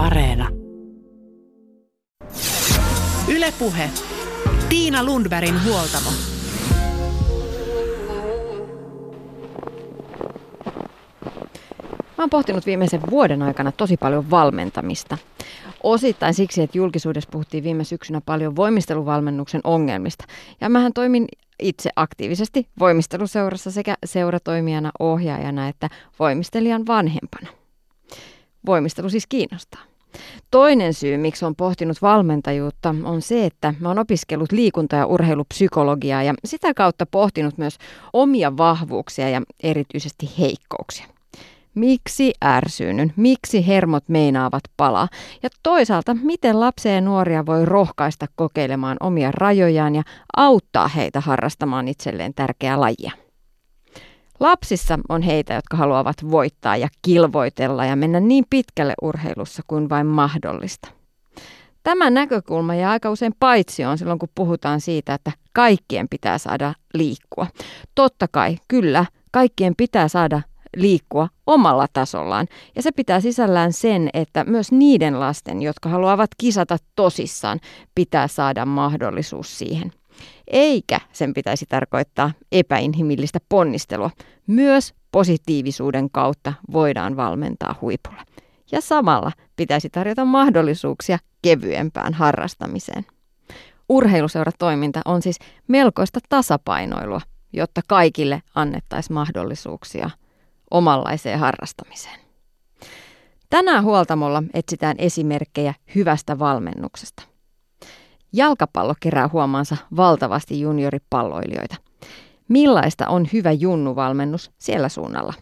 Areena. Ylepuhe. Tiina Lundbergin huoltamo. Mä oon pohtinut viimeisen vuoden aikana tosi paljon valmentamista. Osittain siksi, että julkisuudessa puhuttiin viime syksynä paljon voimisteluvalmennuksen ongelmista. Ja mähän toimin itse aktiivisesti voimisteluseurassa sekä seuratoimijana, ohjaajana että voimistelijan vanhempana. Voimistelu siis kiinnostaa. Toinen syy, miksi on pohtinut valmentajuutta, on se, että oon opiskellut liikunta- ja urheilupsykologiaa ja sitä kautta pohtinut myös omia vahvuuksia ja erityisesti heikkouksia. Miksi ärsyynyn? Miksi hermot meinaavat palaa? Ja toisaalta, miten lapsia ja nuoria voi rohkaista kokeilemaan omia rajojaan ja auttaa heitä harrastamaan itselleen tärkeää lajia? Lapsissa on heitä, jotka haluavat voittaa ja kilvoitella ja mennä niin pitkälle urheilussa kuin vain mahdollista. Tämä näkökulma jää aika usein paitsioon silloin, kun puhutaan siitä, että kaikkien pitää saada liikkua. Totta kai, kyllä, kaikkien pitää saada liikkua omalla tasollaan. Ja se pitää sisällään sen, että myös niiden lasten, jotka haluavat kisata tosissaan, pitää saada mahdollisuus siihen. Eikä sen pitäisi tarkoittaa epäinhimillistä ponnistelua. Myös positiivisuuden kautta voidaan valmentaa huipulla. Ja samalla pitäisi tarjota mahdollisuuksia kevyempään harrastamiseen. Urheiluseuratoiminta on siis melkoista tasapainoilua, jotta kaikille annettaisiin mahdollisuuksia omanlaiseen harrastamiseen. Tänään huoltamolla etsitään esimerkkejä hyvästä valmennuksesta. Jalkapallo kerää huomaansa valtavasti junioripalloilijoita. Millaista on hyvä junnuvalmennus siellä suunnalla?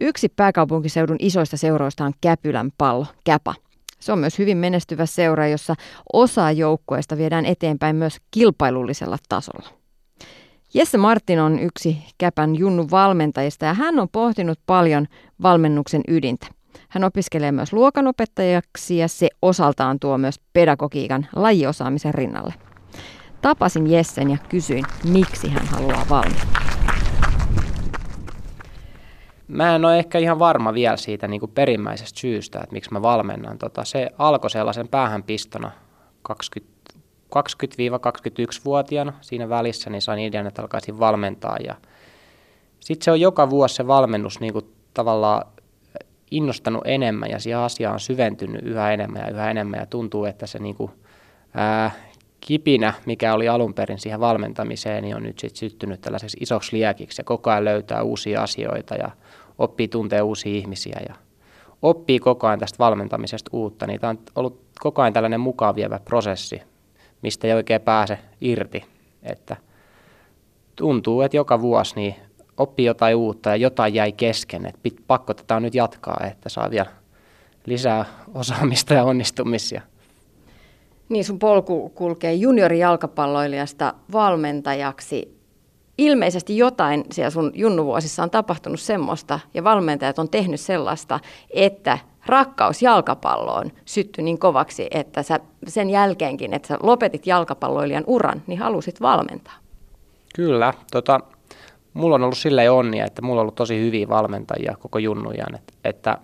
Yksi pääkaupunkiseudun isoista seuroista on Käpylän pallo, Käpa. Se on myös hyvin menestyvä seura, jossa osa joukkueesta viedään eteenpäin myös kilpailullisella tasolla. Jesse Martin on yksi Käpän Junnu valmentajista ja hän on pohtinut paljon valmennuksen ydintä. Hän opiskelee myös luokanopettajaksi ja se osaltaan tuo myös pedagogiikan lajiosaamisen rinnalle. Tapasin Jessen ja kysyin, miksi hän haluaa valmentaa. Mä en ole ehkä ihan varma vielä siitä niin kuin perimmäisestä syystä, että miksi mä valmennan. Tota, se alkoi sellaisen päähänpistona 20 20-21-vuotiaana siinä välissä, niin sain idean, että alkaisin valmentaa. Ja sitten se on joka vuosi se valmennus niin kuin tavallaan innostanut enemmän ja siihen asiaan on syventynyt yhä enemmän ja yhä enemmän ja tuntuu, että se niin kuin, ää, kipinä, mikä oli alun perin siihen valmentamiseen, niin on nyt sitten syttynyt tällaiseksi isoksi liekiksi ja koko ajan löytää uusia asioita ja oppii tuntee uusia ihmisiä ja oppii koko ajan tästä valmentamisesta uutta. Niin tämä on ollut koko ajan tällainen mukaan vievä prosessi, mistä ei oikein pääse irti. Että tuntuu, että joka vuosi niin oppii jotain uutta ja jotain jäi kesken. Että pakko tätä on nyt jatkaa, että saa vielä lisää osaamista ja onnistumisia. Niin sun polku kulkee juniorijalkapalloilijasta valmentajaksi. Ilmeisesti jotain siellä sun junnuvuosissa on tapahtunut semmoista ja valmentajat on tehnyt sellaista, että rakkaus jalkapalloon syttyi niin kovaksi, että sä sen jälkeenkin, että sä lopetit jalkapalloilijan uran, niin halusit valmentaa. Kyllä, tota, mulla on ollut silleen onni, että mulla on ollut tosi hyviä valmentajia koko junnujan, että, että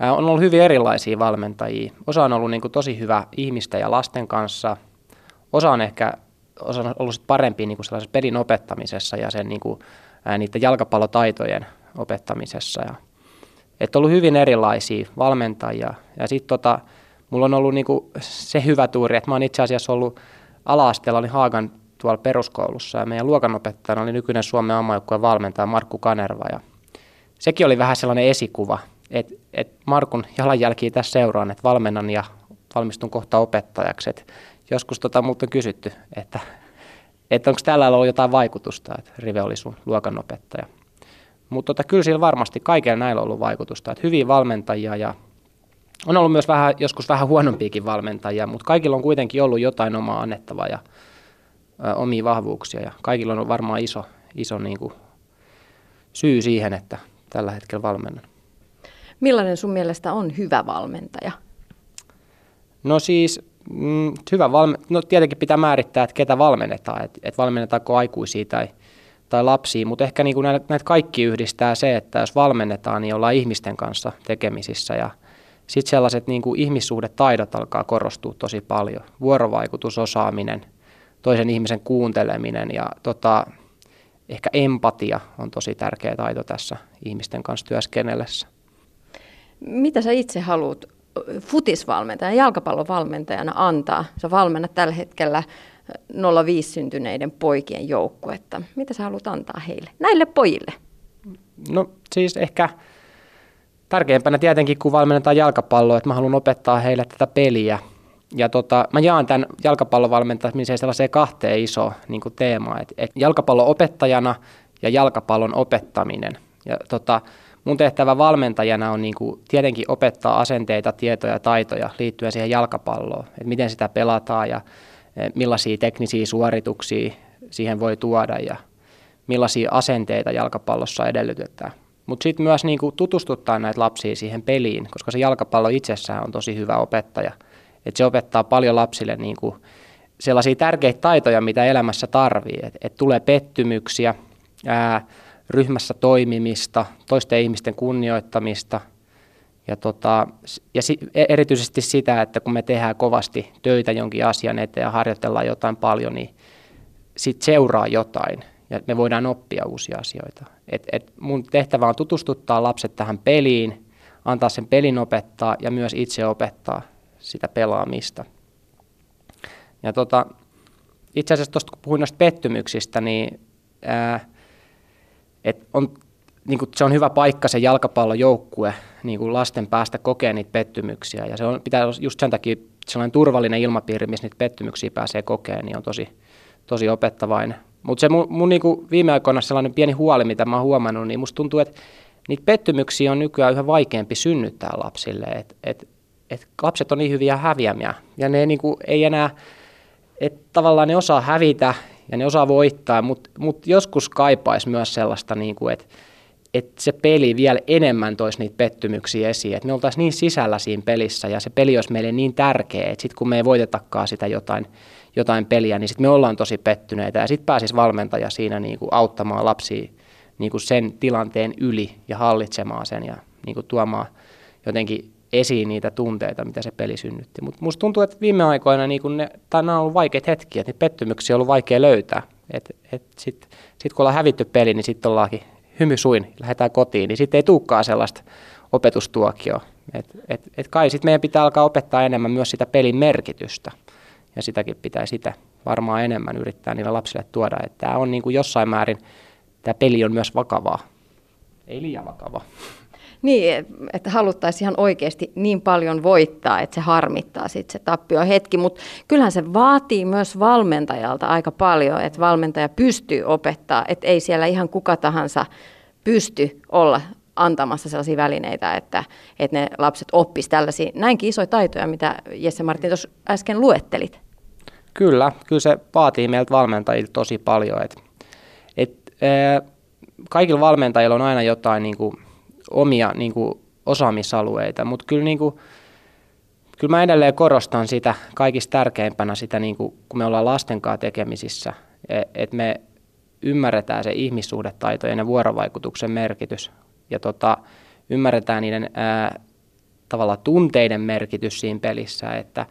on ollut hyvin erilaisia valmentajia. Osa on ollut niin kuin tosi hyvä ihmisten ja lasten kanssa, osa on ehkä osa on ollut parempi niin kuin sellaisessa pelin opettamisessa ja sen niin kuin, ää, niiden jalkapallotaitojen opettamisessa. Ja että on ollut hyvin erilaisia valmentajia. Ja sitten tota, mulla on ollut niinku se hyvä tuuri, että mä oon itse asiassa ollut ala-asteella, olin Haagan tuolla peruskoulussa ja meidän luokanopettajana oli nykyinen Suomen ammajoukkueen valmentaja Markku Kanerva ja sekin oli vähän sellainen esikuva, että et Markun jalanjälkiä tässä seuraan, että valmennan ja valmistun kohta opettajaksi. Et joskus tota multa on kysytty, että, että onko tällä ollut jotain vaikutusta, että Rive oli sun luokanopettaja. Mutta tota, kyllä sillä varmasti kaikilla näillä on ollut vaikutusta. Että hyviä valmentajia ja on ollut myös vähän, joskus vähän huonompiakin valmentajia, mutta kaikilla on kuitenkin ollut jotain omaa annettavaa ja ä, omia vahvuuksia. Ja kaikilla on varmaan iso, iso niin kuin, syy siihen, että tällä hetkellä valmennan. Millainen sun mielestä on hyvä valmentaja? No siis mm, hyvä valme- no tietenkin pitää määrittää, että ketä valmennetaan, että et valmennetaanko aikuisia tai tai lapsiin, mutta ehkä niin kuin näitä kaikki yhdistää se, että jos valmennetaan, niin ollaan ihmisten kanssa tekemisissä ja sitten sellaiset niin kuin ihmissuhdetaidot alkaa korostua tosi paljon. Vuorovaikutusosaaminen, toisen ihmisen kuunteleminen ja tota, ehkä empatia on tosi tärkeä taito tässä ihmisten kanssa työskennellessä. Mitä sä itse haluat futisvalmentajana, jalkapallovalmentajana antaa? Sä valmennat tällä hetkellä 05 syntyneiden poikien joukkuetta. Mitä sä haluat antaa heille, näille pojille? No siis ehkä tärkeimpänä tietenkin, kun valmennetaan jalkapalloa, että mä haluan opettaa heille tätä peliä. Ja tota, mä jaan tämän jalkapallovalmentamisen sellaiseen kahteen iso niin teemaan, että, että jalkapallon opettajana ja jalkapallon opettaminen. Ja tota, mun tehtävä valmentajana on niin kuin tietenkin opettaa asenteita, tietoja ja taitoja liittyen siihen jalkapalloon, että miten sitä pelataan ja eh, millaisia teknisiä suorituksia siihen voi tuoda ja millaisia asenteita jalkapallossa edellytetään. Mutta sitten myös niinku tutustuttaa näitä lapsia siihen peliin, koska se jalkapallo itsessään on tosi hyvä opettaja. Et se opettaa paljon lapsille niinku sellaisia tärkeitä taitoja, mitä elämässä tarvii. Että et tulee pettymyksiä, ää, ryhmässä toimimista, toisten ihmisten kunnioittamista ja, tota, ja si, e, erityisesti sitä, että kun me tehdään kovasti töitä jonkin asian eteen ja harjoitellaan jotain paljon, niin sitten seuraa jotain ja me voidaan oppia uusia asioita. Et, et mun tehtävä on tutustuttaa lapset tähän peliin, antaa sen pelin opettaa ja myös itse opettaa sitä pelaamista. Ja tota, itse asiassa tuosta kun puhuin noista pettymyksistä, niin, ää, et on, niin kuin se on hyvä paikka se jalkapallojoukkue niin kuin lasten päästä kokea niitä pettymyksiä. Ja se on, pitää just sen takia sellainen turvallinen ilmapiiri, missä niitä pettymyksiä pääsee kokemaan, niin on tosi, tosi opettavainen. Mutta se mun, mun niinku viime aikoina sellainen pieni huoli, mitä mä oon huomannut, niin musta tuntuu, että niitä pettymyksiä on nykyään yhä vaikeampi synnyttää lapsille. Et, et, et lapset on niin hyviä häviämiä ja ne niinku ei enää, että tavallaan ne osaa hävitä ja ne osaa voittaa, mutta mut joskus kaipaisi myös sellaista, niinku, että et se peli vielä enemmän toisi niitä pettymyksiä esiin, että me oltaisiin niin sisällä siinä pelissä ja se peli olisi meille niin tärkeä, että sitten kun me ei voitetakaan sitä jotain jotain peliä, niin sitten me ollaan tosi pettyneitä. Ja sitten pääsisi valmentaja siinä niin kuin auttamaan lapsia niin kuin sen tilanteen yli ja hallitsemaan sen ja niin kuin tuomaan jotenkin esiin niitä tunteita, mitä se peli synnytti. Mutta musta tuntuu, että viime aikoina niin kun ne, tai nämä on ollut vaikeita hetkiä, että pettymyksiä on ollut vaikea löytää. Sitten sit kun ollaan hävitty peli, niin sitten ollaankin hymy suin, lähdetään kotiin, niin sitten ei tulekaan sellaista opetustuokioa. Et, et, et kai sitten meidän pitää alkaa opettaa enemmän myös sitä pelin merkitystä ja sitäkin pitää sitä varmaan enemmän yrittää niille lapsille tuoda, että tämä on niin kuin jossain määrin, tämä peli on myös vakavaa, ei liian vakavaa. Niin, että haluttaisiin ihan oikeasti niin paljon voittaa, että se harmittaa sitten se tappio hetki, mutta kyllähän se vaatii myös valmentajalta aika paljon, että valmentaja pystyy opettaa, että ei siellä ihan kuka tahansa pysty olla antamassa sellaisia välineitä, että, että ne lapset oppis tällaisia näinkin isoja taitoja, mitä Jesse Martin tuossa äsken luettelit. Kyllä, kyllä se vaatii meiltä valmentajilta tosi paljon. Et, et, ää, kaikilla valmentajilla on aina jotain niin kuin, omia niin kuin, osaamisalueita, mutta kyllä, niin kuin, kyllä mä edelleen korostan sitä kaikista tärkeimpänä sitä, niin kuin, kun me ollaan lasten kanssa tekemisissä, että et me ymmärretään se ihmissuhdetaitojen ja vuorovaikutuksen merkitys ja tota, ymmärretään niiden ää, tavalla tunteiden merkitys siinä pelissä, että,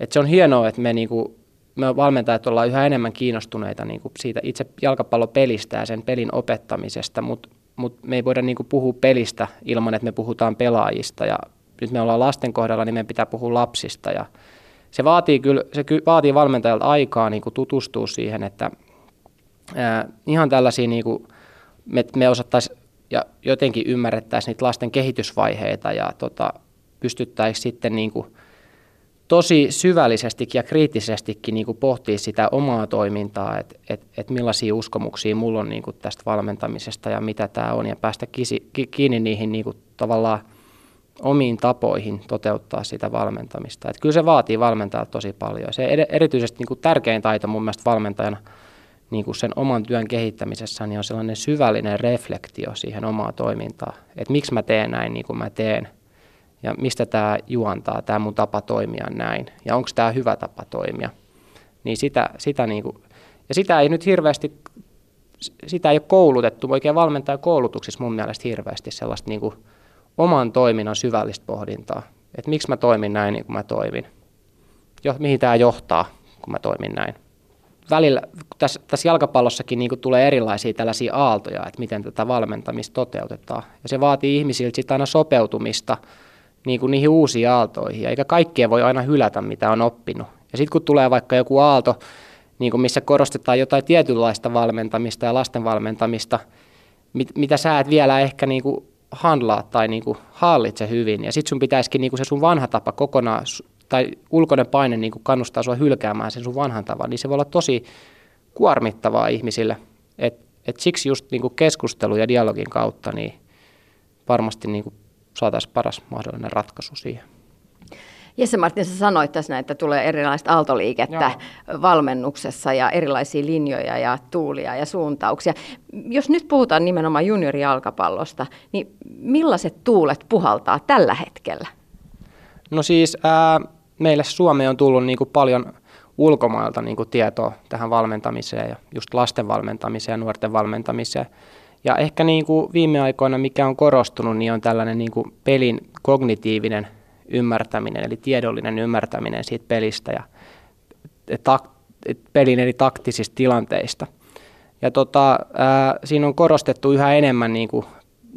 että se on hienoa, että me, niinku, me valmentajat ollaan yhä enemmän kiinnostuneita niinku siitä itse jalkapallopelistä ja sen pelin opettamisesta, mutta mut me ei voida niinku puhua pelistä ilman, että me puhutaan pelaajista. Ja nyt me ollaan lasten kohdalla, niin meidän pitää puhua lapsista. Ja se vaatii, kyllä, se vaatii valmentajalta aikaa niin kuin tutustua siihen, että ää, ihan tällaisia, niin kuin, me, me osattaisiin ja jotenkin ymmärrettäisiin niitä lasten kehitysvaiheita ja tota, pystyttäisiin sitten niin kuin tosi syvällisestikin ja kriittisestikin niin kuin pohtia sitä omaa toimintaa, että et, et millaisia uskomuksia mulla on niin kuin tästä valmentamisesta ja mitä tämä on ja päästä kisi, kiinni niihin niin kuin tavallaan omiin tapoihin toteuttaa sitä valmentamista. Et kyllä se vaatii valmentajalta tosi paljon. Se erityisesti niin kuin tärkein taito mun mielestä valmentajana – niin kuin sen oman työn kehittämisessä niin on sellainen syvällinen reflektio siihen omaa toimintaa. Että miksi mä teen näin niin kuin mä teen ja mistä tämä juontaa, tämä mun tapa toimia näin ja onko tämä hyvä tapa toimia. Niin sitä, sitä niin kuin, ja sitä ei nyt hirveästi, sitä ei ole koulutettu oikein valmentaa koulutuksissa mun mielestä hirveästi sellaista niin kuin oman toiminnan syvällistä pohdintaa. että miksi mä toimin näin niin kuin mä toimin. Jo, mihin tämä johtaa, kun mä toimin näin. Välillä tässä, tässä jalkapallossakin niin tulee erilaisia tällaisia aaltoja, että miten tätä valmentamista toteutetaan. Ja se vaatii ihmisiltä sitten aina sopeutumista niin kuin niihin uusiin aaltoihin, eikä kaikkea voi aina hylätä, mitä on oppinut. Ja sitten kun tulee vaikka joku aalto, niin kuin missä korostetaan jotain tietynlaista valmentamista ja lasten valmentamista, mit, mitä sä et vielä ehkä niin kuin handlaa tai niin kuin hallitse hyvin. Ja sitten sun pitäisikin niin kuin se sun vanha tapa kokonaan, tai ulkoinen paine niin kuin kannustaa sua hylkäämään sen sun vanhan tavan, niin se voi olla tosi kuormittavaa ihmisille. Et, et siksi just niin kuin keskustelu ja dialogin kautta niin varmasti niin kuin saataisiin paras mahdollinen ratkaisu siihen. Jesse Martin, sä sanoit tässä, että tulee erilaista aaltoliikettä Joo. valmennuksessa ja erilaisia linjoja ja tuulia ja suuntauksia. Jos nyt puhutaan nimenomaan juniorijalkapallosta, niin millaiset tuulet puhaltaa tällä hetkellä? No siis ää, meille Suomeen on tullut niin kuin paljon ulkomailta niin kuin tietoa tähän valmentamiseen ja just lasten valmentamiseen ja nuorten valmentamiseen. Ja ehkä niin kuin viime aikoina, mikä on korostunut, niin on tällainen niin kuin pelin kognitiivinen ymmärtäminen, eli tiedollinen ymmärtäminen siitä pelistä ja tak, pelin eri taktisista tilanteista. Ja tota, ää, siinä on korostettu yhä enemmän, niin kuin,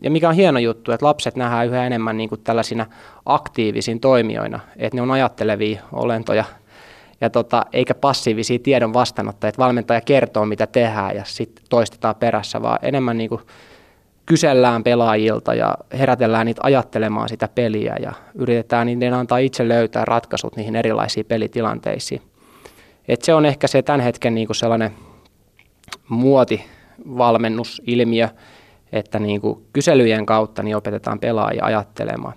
ja mikä on hieno juttu, että lapset nähdään yhä enemmän niin kuin tällaisina aktiivisiin toimijoina, että ne on ajattelevia olentoja, ja tota, eikä passiivisia tiedon vastaanottajia, että valmentaja kertoo mitä tehdään ja sitten toistetaan perässä, vaan enemmän niin kuin kysellään pelaajilta ja herätellään niitä ajattelemaan sitä peliä ja yritetään niiden antaa itse löytää ratkaisut niihin erilaisiin pelitilanteisiin. Et se on ehkä se tämän hetken niin kuin sellainen muotivalmennusilmiö, että niin kuin kyselyjen kautta niin opetetaan pelaajia ajattelemaan.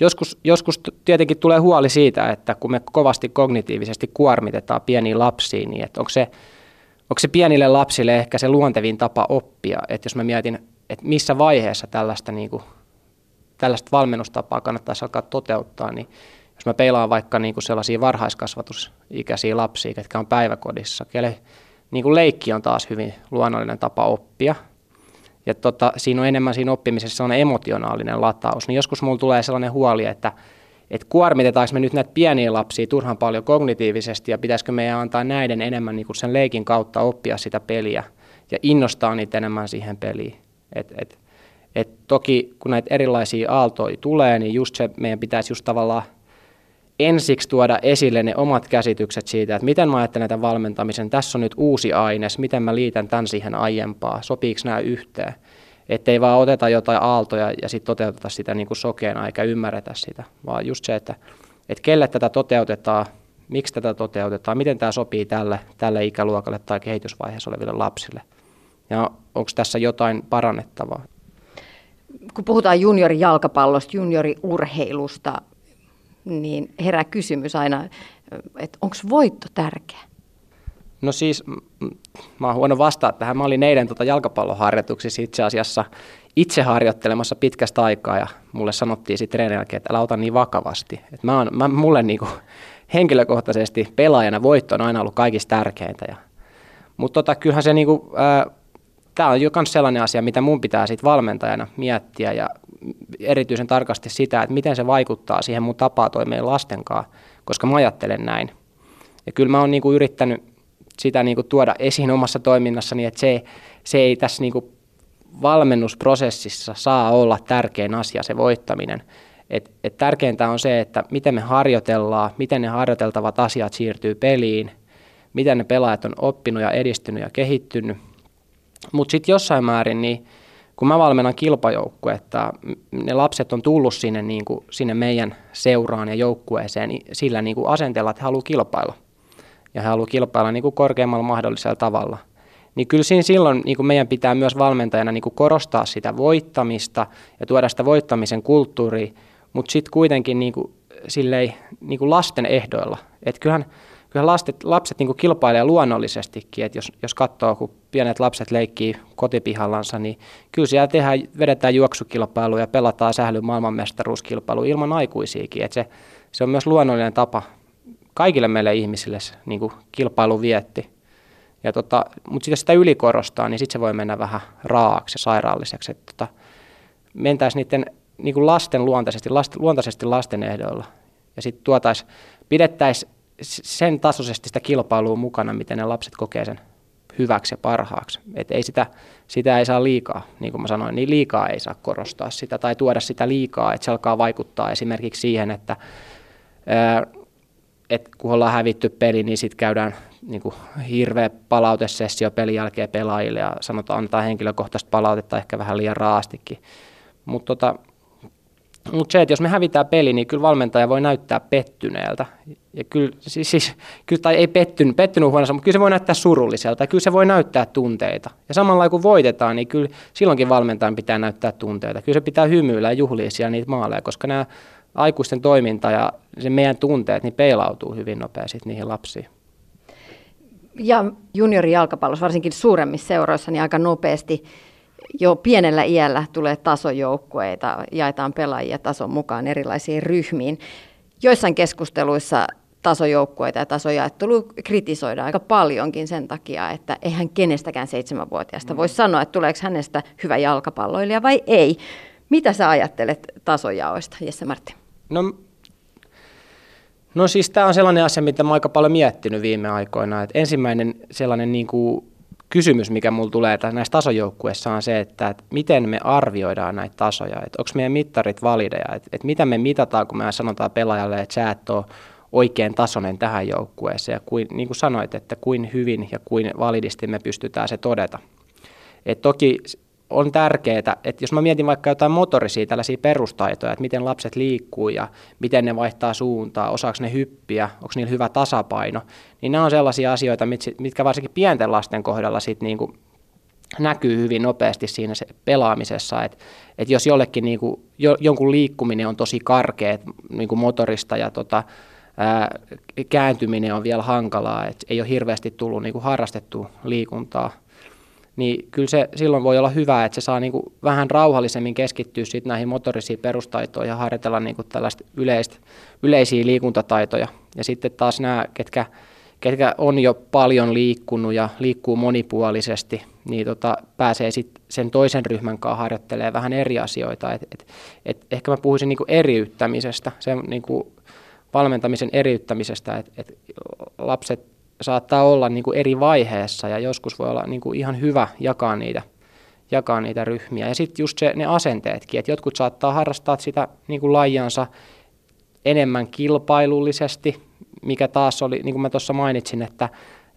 Joskus, joskus tietenkin tulee huoli siitä, että kun me kovasti kognitiivisesti kuormitetaan pieniin lapsiin, niin että onko se, onko se pienille lapsille ehkä se luontevin tapa oppia. Että jos mä mietin että missä vaiheessa tällaista, niin kuin, tällaista valmennustapaa kannattaisi alkaa toteuttaa, niin jos mä peilaan vaikka niin kuin sellaisia varhaiskasvatusikäisiä lapsia, jotka on päiväkodissa, kelle niin kuin leikki on taas hyvin luonnollinen tapa oppia, ja tota, siinä on enemmän siinä oppimisessa sellainen emotionaalinen lataus, niin joskus mulla tulee sellainen huoli, että että kuormitetaanko me nyt näitä pieniä lapsia turhan paljon kognitiivisesti ja pitäisikö meidän antaa näiden enemmän niin sen leikin kautta oppia sitä peliä ja innostaa niitä enemmän siihen peliin. Et, et, et toki kun näitä erilaisia aaltoja tulee, niin just se meidän pitäisi just tavallaan ensiksi tuoda esille ne omat käsitykset siitä, että miten mä ajattelen tämän valmentamisen, tässä on nyt uusi aines, miten mä liitän tämän siihen aiempaa, sopiiko nämä yhteen. Että ei vaan oteta jotain aaltoja ja sitten toteuteta sitä niin kuin sokeena eikä ymmärretä sitä, vaan just se, että, että kelle tätä toteutetaan, miksi tätä toteutetaan, miten tämä sopii tälle, tälle ikäluokalle tai kehitysvaiheessa oleville lapsille – ja onko tässä jotain parannettavaa? Kun puhutaan juniorijalkapallosta, junioriurheilusta, niin herää kysymys aina, että onko voitto tärkeä? No siis, mä oon huono vastaa tähän. Mä olin eilen tota jalkapalloharjoituksissa itse asiassa itse harjoittelemassa pitkästä aikaa ja mulle sanottiin sitten treenin jälkeen, että älä ota niin vakavasti. Et mä oon, mä, mulle niinku henkilökohtaisesti pelaajana voitto on aina ollut kaikista tärkeintä. Ja, mutta tota, kyllähän se niinku, ää, tämä on jo myös sellainen asia, mitä mun pitää sitten valmentajana miettiä ja erityisen tarkasti sitä, että miten se vaikuttaa siihen mun tapaa toimia lasten kanssa, koska mä ajattelen näin. Ja kyllä mä oon niinku yrittänyt sitä niinku tuoda esiin omassa toiminnassani, että se, se ei tässä niinku valmennusprosessissa saa olla tärkein asia, se voittaminen. Et, et tärkeintä on se, että miten me harjoitellaan, miten ne harjoiteltavat asiat siirtyy peliin, miten ne pelaajat on oppinut ja edistynyt ja kehittynyt – mutta sitten jossain määrin, niin kun mä valmennan kilpajoukku, että ne lapset on tullut sinne, niin kuin, sinne meidän seuraan ja joukkueeseen niin sillä niin kuin asenteella, että he haluaa kilpailla. Ja he haluaa kilpailla niin kuin korkeammalla mahdollisella tavalla. Niin kyllä siinä silloin niin kuin meidän pitää myös valmentajana niin kuin korostaa sitä voittamista ja tuoda sitä voittamisen kulttuuria, mutta sitten kuitenkin niin kuin, sillei, niin kuin lasten ehdoilla. Että kyllähän kyllä lapset, lapset niin kilpailee luonnollisestikin, että jos, jos katsoo, kun pienet lapset leikkii kotipihallansa, niin kyllä siellä tehdään, vedetään juoksukilpailu ja pelataan sähly maailmanmestaruuskilpailu ilman aikuisiakin. Että se, se on myös luonnollinen tapa kaikille meille ihmisille niin kilpailu vietti. Ja tota, mutta sitten sitä ylikorostaa, niin sitten se voi mennä vähän raaksi ja sairaalliseksi. Että tota, mentäisiin niiden niin lasten luontaisesti, lasten, luontaisesti lasten ehdoilla. Ja sitten pidettäisiin sen tasoisesti sitä kilpailua mukana, miten ne lapset kokee sen hyväksi ja parhaaksi. Et ei sitä, sitä ei saa liikaa, niin kuin mä sanoin, niin liikaa ei saa korostaa sitä tai tuoda sitä liikaa, että se alkaa vaikuttaa esimerkiksi siihen, että et kun ollaan hävitty peli, niin sitten käydään niin kuin hirveä palautesessio pelin jälkeen pelaajille ja sanotaan, antaa henkilökohtaista palautetta ehkä vähän liian raastikin. Mutta tota, mut se, että jos me hävitään peli, niin kyllä valmentaja voi näyttää pettyneeltä. Ja kyllä, siis, siis, kyllä tai ei pettynyt, pettynyt huonossa, mutta kyllä se voi näyttää surulliselta kyllä se voi näyttää tunteita. Ja samalla kun voitetaan, niin kyllä silloinkin valmentajan pitää näyttää tunteita. Kyllä se pitää hymyillä ja juhlia siellä niitä maaleja, koska nämä aikuisten toiminta ja se meidän tunteet niin peilautuu hyvin nopeasti niihin lapsiin. Ja juniorijalkapallossa, varsinkin suuremmissa seuroissa, niin aika nopeasti jo pienellä iällä tulee tasojoukkueita, jaetaan pelaajia tason mukaan erilaisiin ryhmiin. Joissain keskusteluissa tasojoukkueita ja tasojaettelu kritisoidaan aika paljonkin sen takia, että eihän kenestäkään seitsemänvuotiaasta voi sanoa, että tuleeko hänestä hyvä jalkapalloilija vai ei. Mitä sä ajattelet tasojaoista, Jesse Martti? No, no siis tämä on sellainen asia, mitä mä aika paljon miettinyt viime aikoina. Et ensimmäinen sellainen niin kuin kysymys, mikä mulla tulee näissä tasojoukkueissa on se, että, että miten me arvioidaan näitä tasoja. Onko meidän mittarit valideja? Että, että mitä me mitataan, kun me sanotaan pelaajalle, että sä et ole oikein tasoinen tähän joukkueeseen. Ja kuin, niin kuin sanoit, että kuin hyvin ja kuin validisti me pystytään se todeta. Et toki on tärkeää, että jos mä mietin vaikka jotain motorisia tällaisia perustaitoja, että miten lapset liikkuu ja miten ne vaihtaa suuntaa, osaako ne hyppiä, onko niillä hyvä tasapaino, niin nämä on sellaisia asioita, mitkä varsinkin pienten lasten kohdalla sit niin kuin näkyy hyvin nopeasti siinä se pelaamisessa, että, että jos jollekin niin kuin, jo, jonkun liikkuminen on tosi karkea niin kuin motorista ja tota, ää, kääntyminen on vielä hankalaa, että ei ole hirveästi tullut niin kuin harrastettua liikuntaa, niin kyllä se silloin voi olla hyvä, että se saa niin kuin vähän rauhallisemmin keskittyä sit näihin motorisiin perustaitoihin ja harjoitella niin kuin tällaista yleistä, yleisiä liikuntataitoja. Ja sitten taas nämä, ketkä, ketkä on jo paljon liikkunut ja liikkuu monipuolisesti, niin tota, pääsee sitten sen toisen ryhmän kanssa harjoittelemaan vähän eri asioita. Et, et, et ehkä mä puhuisin niin kuin eriyttämisestä, sen niin kuin valmentamisen eriyttämisestä, että et lapset saattaa olla niin kuin eri vaiheessa ja joskus voi olla niin kuin ihan hyvä jakaa niitä, jakaa niitä ryhmiä. Ja sitten just se, ne asenteetkin, että jotkut saattaa harrastaa sitä niin kuin lajiansa enemmän kilpailullisesti, mikä taas oli, niin kuin mä tuossa mainitsin, että,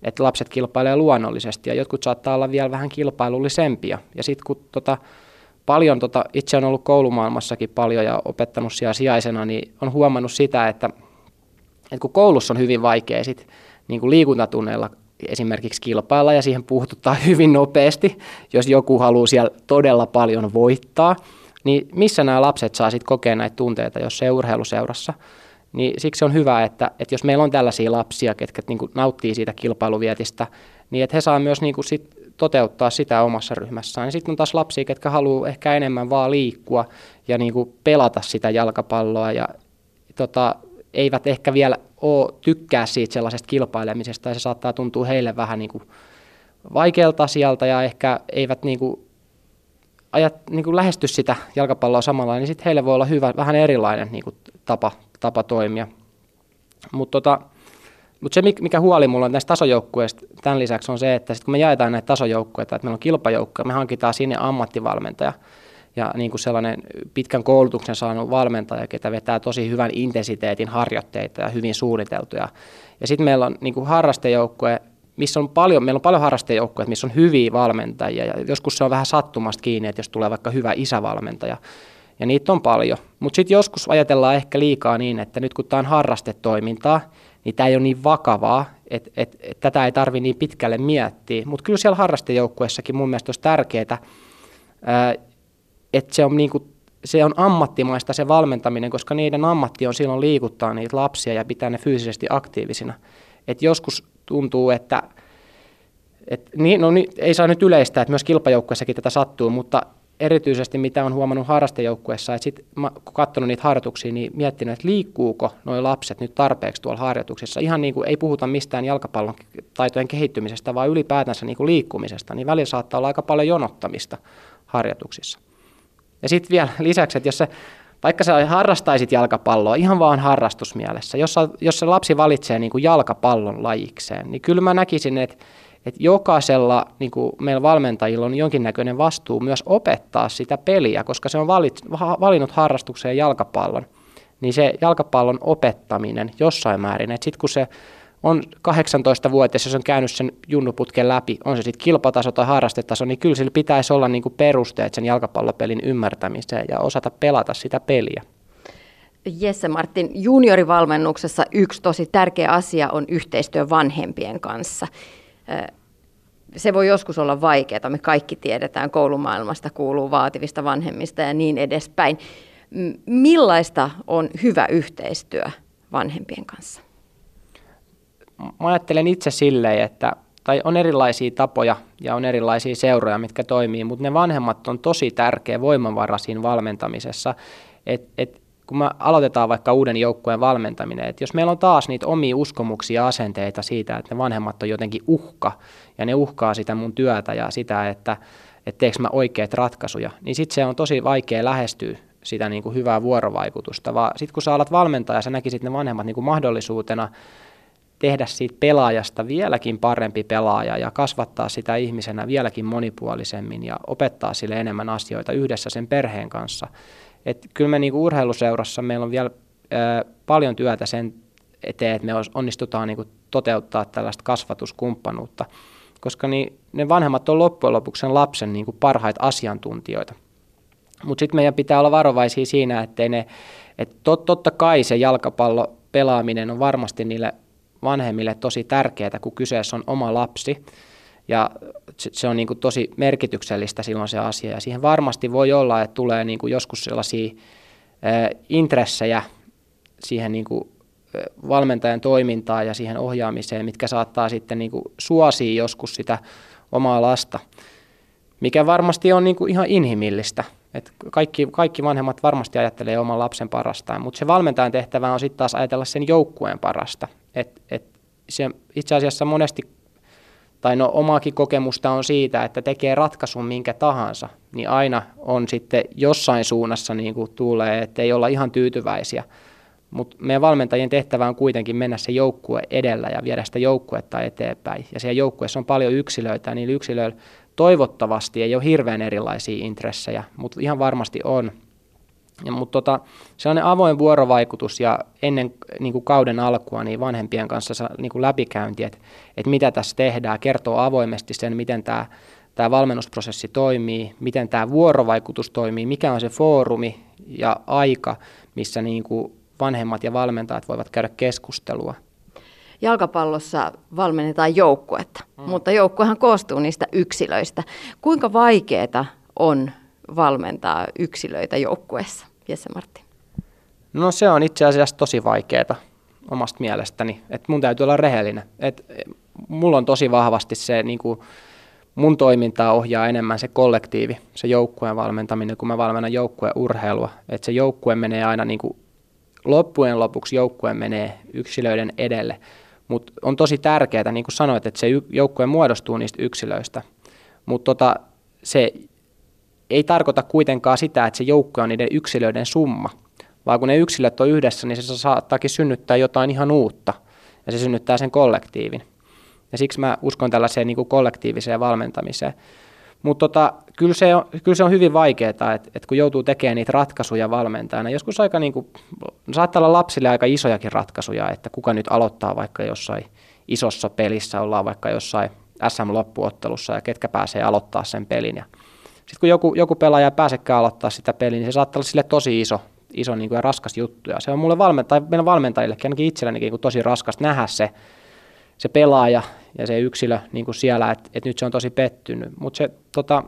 että lapset kilpailee luonnollisesti ja jotkut saattaa olla vielä vähän kilpailullisempia. Ja sitten kun tota, paljon, tota, itse on ollut koulumaailmassakin paljon ja opettanut siellä sijaisena, niin on huomannut sitä, että, että kun koulussa on hyvin vaikea sit niin kuin liikuntatunneilla esimerkiksi kilpailla ja siihen puututtaa hyvin nopeasti, jos joku haluaa siellä todella paljon voittaa, niin missä nämä lapset saa sitten kokea näitä tunteita, jos se urheiluseurassa. Niin siksi on hyvä, että, että jos meillä on tällaisia lapsia, ketkä niin kuin nauttii siitä kilpailuvietistä, niin että he saa myös niin kuin sit toteuttaa sitä omassa ryhmässään. Niin sitten on taas lapsia, ketkä haluaa ehkä enemmän vaan liikkua ja niin kuin pelata sitä jalkapalloa ja tota, eivät ehkä vielä ole, tykkää siitä sellaisesta kilpailemisesta ja se saattaa tuntua heille vähän niin kuin vaikealta asialta ja ehkä eivät niin kuin ajat, niin kuin lähesty sitä jalkapalloa samalla, niin sitten heille voi olla hyvä, vähän erilainen niin kuin tapa, tapa toimia. Mutta tota, mut se, mikä huoli mulla on näistä tasojoukkueista tämän lisäksi on se, että sit kun me jaetaan näitä tasojoukkueita, että meillä on kilpajoukkoja, me hankitaan sinne ammattivalmentaja – ja niin kuin sellainen pitkän koulutuksen saanut valmentaja, ketä vetää tosi hyvän intensiteetin harjoitteita ja hyvin suunniteltuja. Ja sitten meillä on niin kuin harrastejoukkue, missä on paljon, meillä on paljon harrastejoukkoja, missä on hyviä valmentajia ja joskus se on vähän sattumasta kiinni, että jos tulee vaikka hyvä isävalmentaja, ja niitä on paljon. Mutta sitten joskus ajatellaan ehkä liikaa niin, että nyt kun tämä on harrastetoimintaa, niin tämä ei ole niin vakavaa, että et, et tätä ei tarvitse niin pitkälle miettiä. Mutta kyllä siellä harrastejoukkuessakin mun mielestä olisi tärkeää että se on, niin kuin, se on ammattimaista se valmentaminen, koska niiden ammatti on silloin liikuttaa niitä lapsia ja pitää ne fyysisesti aktiivisina. Et joskus tuntuu, että et, niin, no, niin, ei saa nyt yleistää, että myös kilpajoukkueessakin tätä sattuu, mutta erityisesti mitä on huomannut harrastejoukkueessa, että sitten kun katsonut niitä harjoituksia, niin miettinyt, että liikkuuko nuo lapset nyt tarpeeksi tuolla harjoituksessa. Ihan niin kuin ei puhuta mistään jalkapallon taitojen kehittymisestä, vaan ylipäätänsä niin kuin liikkumisesta, niin välillä saattaa olla aika paljon jonottamista harjoituksissa. Ja sitten vielä lisäksi, että jos se vaikka sä harrastaisit jalkapalloa ihan vaan harrastusmielessä, jos, jos se lapsi valitsee niin kuin jalkapallon lajikseen, niin kyllä mä näkisin, että, että jokaisella niin kuin meillä valmentajilla on jonkinnäköinen vastuu myös opettaa sitä peliä, koska se on valit, valinnut harrastukseen jalkapallon, niin se jalkapallon opettaminen jossain määrin, että sitten kun se on 18-vuotias ja se on käynyt sen junnuputken läpi, on se sitten kilpataso tai harrastetaso, niin kyllä sillä pitäisi olla niinku perusteet sen jalkapallopelin ymmärtämiseen ja osata pelata sitä peliä. Jesse Martin, juniorivalmennuksessa yksi tosi tärkeä asia on yhteistyö vanhempien kanssa. Se voi joskus olla vaikeaa, me kaikki tiedetään koulumaailmasta, kuuluu vaativista vanhemmista ja niin edespäin. Millaista on hyvä yhteistyö vanhempien kanssa? Mä ajattelen itse silleen, että tai on erilaisia tapoja ja on erilaisia seuroja, mitkä toimii, mutta ne vanhemmat on tosi tärkeä voimavara siinä valmentamisessa. Et, et, kun me aloitetaan vaikka uuden joukkueen valmentaminen, että jos meillä on taas niitä omia uskomuksia ja asenteita siitä, että ne vanhemmat on jotenkin uhka ja ne uhkaa sitä mun työtä ja sitä, että, että teekö mä oikeat ratkaisuja, niin sitten se on tosi vaikea lähestyä sitä niin kuin hyvää vuorovaikutusta, sitten kun sä alat valmentaja, sä näkisit ne vanhemmat niin kuin mahdollisuutena tehdä siitä pelaajasta vieläkin parempi pelaaja ja kasvattaa sitä ihmisenä vieläkin monipuolisemmin ja opettaa sille enemmän asioita yhdessä sen perheen kanssa. Et kyllä me niinku urheiluseurassa meillä on vielä ö, paljon työtä sen eteen, että me onnistutaan niinku toteuttaa tällaista kasvatuskumppanuutta, koska niin, ne vanhemmat on loppujen lopuksi sen lapsen niinku parhaita asiantuntijoita. Mutta sitten meidän pitää olla varovaisia siinä, että tot, totta kai se jalkapallo pelaaminen on varmasti niille vanhemmille tosi tärkeää, kun kyseessä on oma lapsi. Ja se on niin kuin tosi merkityksellistä silloin se asia. Ja siihen varmasti voi olla, että tulee niin kuin joskus sellaisia intressejä siihen niin kuin valmentajan toimintaan ja siihen ohjaamiseen, mitkä saattaa sitten niin kuin suosia joskus sitä omaa lasta, mikä varmasti on niin kuin ihan inhimillistä. Et kaikki, kaikki vanhemmat varmasti ajattelee oman lapsen parasta, mutta se valmentajan tehtävä on sitten taas ajatella sen joukkueen parasta. Et, et se itse asiassa monesti, tai no omaakin kokemusta on siitä, että tekee ratkaisun minkä tahansa, niin aina on sitten jossain suunnassa niin kuin tulee, että ei olla ihan tyytyväisiä. Mutta meidän valmentajien tehtävä on kuitenkin mennä se joukkue edellä ja viedä sitä joukkuetta eteenpäin. Ja siellä joukkueessa on paljon yksilöitä, niillä yksilöillä toivottavasti ei ole hirveän erilaisia intressejä, mutta ihan varmasti on. Ja, mutta tota, sellainen avoin vuorovaikutus ja ennen niin kuin kauden alkua niin vanhempien kanssa niin kuin läpikäynti, että, että mitä tässä tehdään, kertoo avoimesti sen, miten tämä, tämä valmennusprosessi toimii, miten tämä vuorovaikutus toimii, mikä on se foorumi ja aika, missä niin kuin vanhemmat ja valmentajat voivat käydä keskustelua. Jalkapallossa valmennetaan joukkuetta, mm. mutta joukkuehan koostuu niistä yksilöistä. Kuinka vaikeaa on valmentaa yksilöitä joukkueessa, Jesse Martti? No se on itse asiassa tosi vaikeaa omasta mielestäni, että mun täytyy olla rehellinen. Et mulla on tosi vahvasti se, niin kuin mun toimintaa ohjaa enemmän se kollektiivi, se joukkueen valmentaminen, kun mä valmennan joukkueen urheilua. Että se joukkue menee aina niin kuin, loppujen lopuksi joukkue menee yksilöiden edelle. Mutta on tosi tärkeää, niin kuin sanoit, että se joukkue muodostuu niistä yksilöistä. Mutta tota, se ei tarkoita kuitenkaan sitä, että se joukko on niiden yksilöiden summa, vaan kun ne yksilöt on yhdessä, niin se saattaakin synnyttää jotain ihan uutta, ja se synnyttää sen kollektiivin. Ja siksi mä uskon tällaiseen niin kuin kollektiiviseen valmentamiseen. Mutta tota, kyllä, se on, kyllä se on hyvin vaikeaa, että, että kun joutuu tekemään niitä ratkaisuja valmentajana, joskus aika niin kuin, saattaa olla lapsille aika isojakin ratkaisuja, että kuka nyt aloittaa vaikka jossain isossa pelissä, ollaan vaikka jossain SM-loppuottelussa ja ketkä pääsee aloittaa sen pelin. Ja sitten kun joku, joku pelaaja pääsekään aloittaa sitä peliä, niin se saattaa olla sille tosi iso, iso niin kuin ja raskas juttu. Ja se on mulle valmentaja, meidän valmentajillekin, ainakin itsellenikin niin tosi raskas nähdä se, se pelaaja ja se yksilö niin kuin siellä, että, että nyt se on tosi pettynyt. Mutta tota,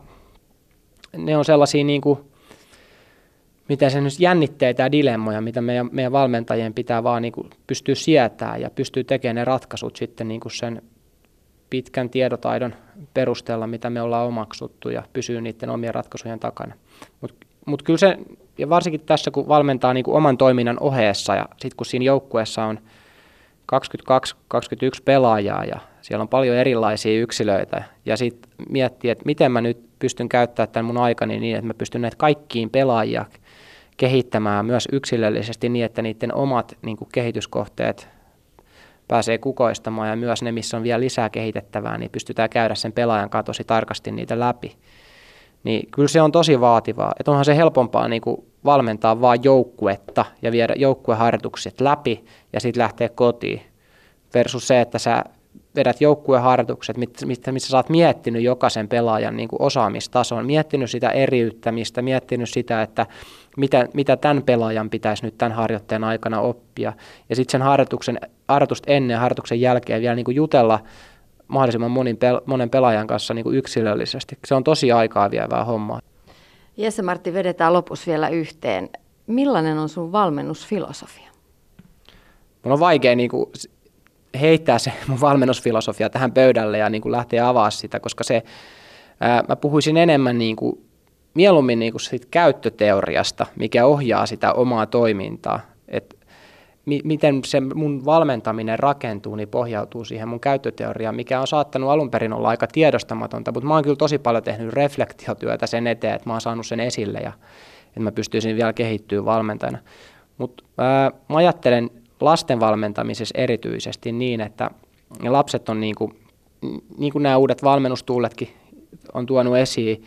ne on sellaisia, niin kuin, miten se nyt jännitteitä ja dilemmoja, mitä meidän, meidän valmentajien pitää vaan niin kuin pystyä sietämään ja pystyy tekemään ne ratkaisut sitten niin kuin sen pitkän tiedotaidon perusteella, mitä me ollaan omaksuttu ja pysyy niiden omien ratkaisujen takana. Mutta mut kyllä se, ja varsinkin tässä kun valmentaa niin kuin oman toiminnan ohessa ja sitten kun siinä joukkueessa on 22-21 pelaajaa ja siellä on paljon erilaisia yksilöitä. Ja sitten miettiä, että miten mä nyt pystyn käyttämään tämän mun aikani niin, että mä pystyn näitä kaikkiin pelaajia kehittämään myös yksilöllisesti niin, että niiden omat niin kehityskohteet pääsee kukoistamaan ja myös ne, missä on vielä lisää kehitettävää, niin pystytään käydä sen pelaajan kanssa tosi tarkasti niitä läpi. Niin kyllä se on tosi vaativaa. Että onhan se helpompaa niin kuin valmentaa vain joukkuetta ja viedä joukkueharjoitukset läpi ja sitten lähteä kotiin. Versus se, että sä vedät joukkueharjoitukset, missä sä oot miettinyt jokaisen pelaajan niin kuin osaamistason, miettinyt sitä eriyttämistä, miettinyt sitä, että mitä, mitä tämän pelaajan pitäisi nyt tämän harjoitteen aikana oppia. Ja sitten sen harjoituksen, harjoitusta ennen ja harjoituksen jälkeen vielä niin kuin jutella mahdollisimman monin, monen pelaajan kanssa niin kuin yksilöllisesti. Se on tosi aikaa vievää hommaa. Jesse Martti, vedetään lopussa vielä yhteen. Millainen on sun valmennusfilosofia? Mun on vaikea niin kuin, heittää se mun valmennusfilosofia tähän pöydälle ja niin kuin lähteä avaa sitä, koska se, ää, mä puhuisin enemmän niin kuin, mieluummin niin kuin siitä käyttöteoriasta, mikä ohjaa sitä omaa toimintaa. Et mi- miten se mun valmentaminen rakentuu, niin pohjautuu siihen mun käyttöteoriaan, mikä on saattanut alun perin olla aika tiedostamatonta, mutta mä oon kyllä tosi paljon tehnyt reflektiotyötä sen eteen, että mä oon saanut sen esille ja että mä pystyisin vielä kehittyä valmentajana. Mutta mä ajattelen lasten valmentamisessa erityisesti niin, että lapset on niin kuin, niin kuin nämä uudet valmennustuuletkin on tuonut esiin,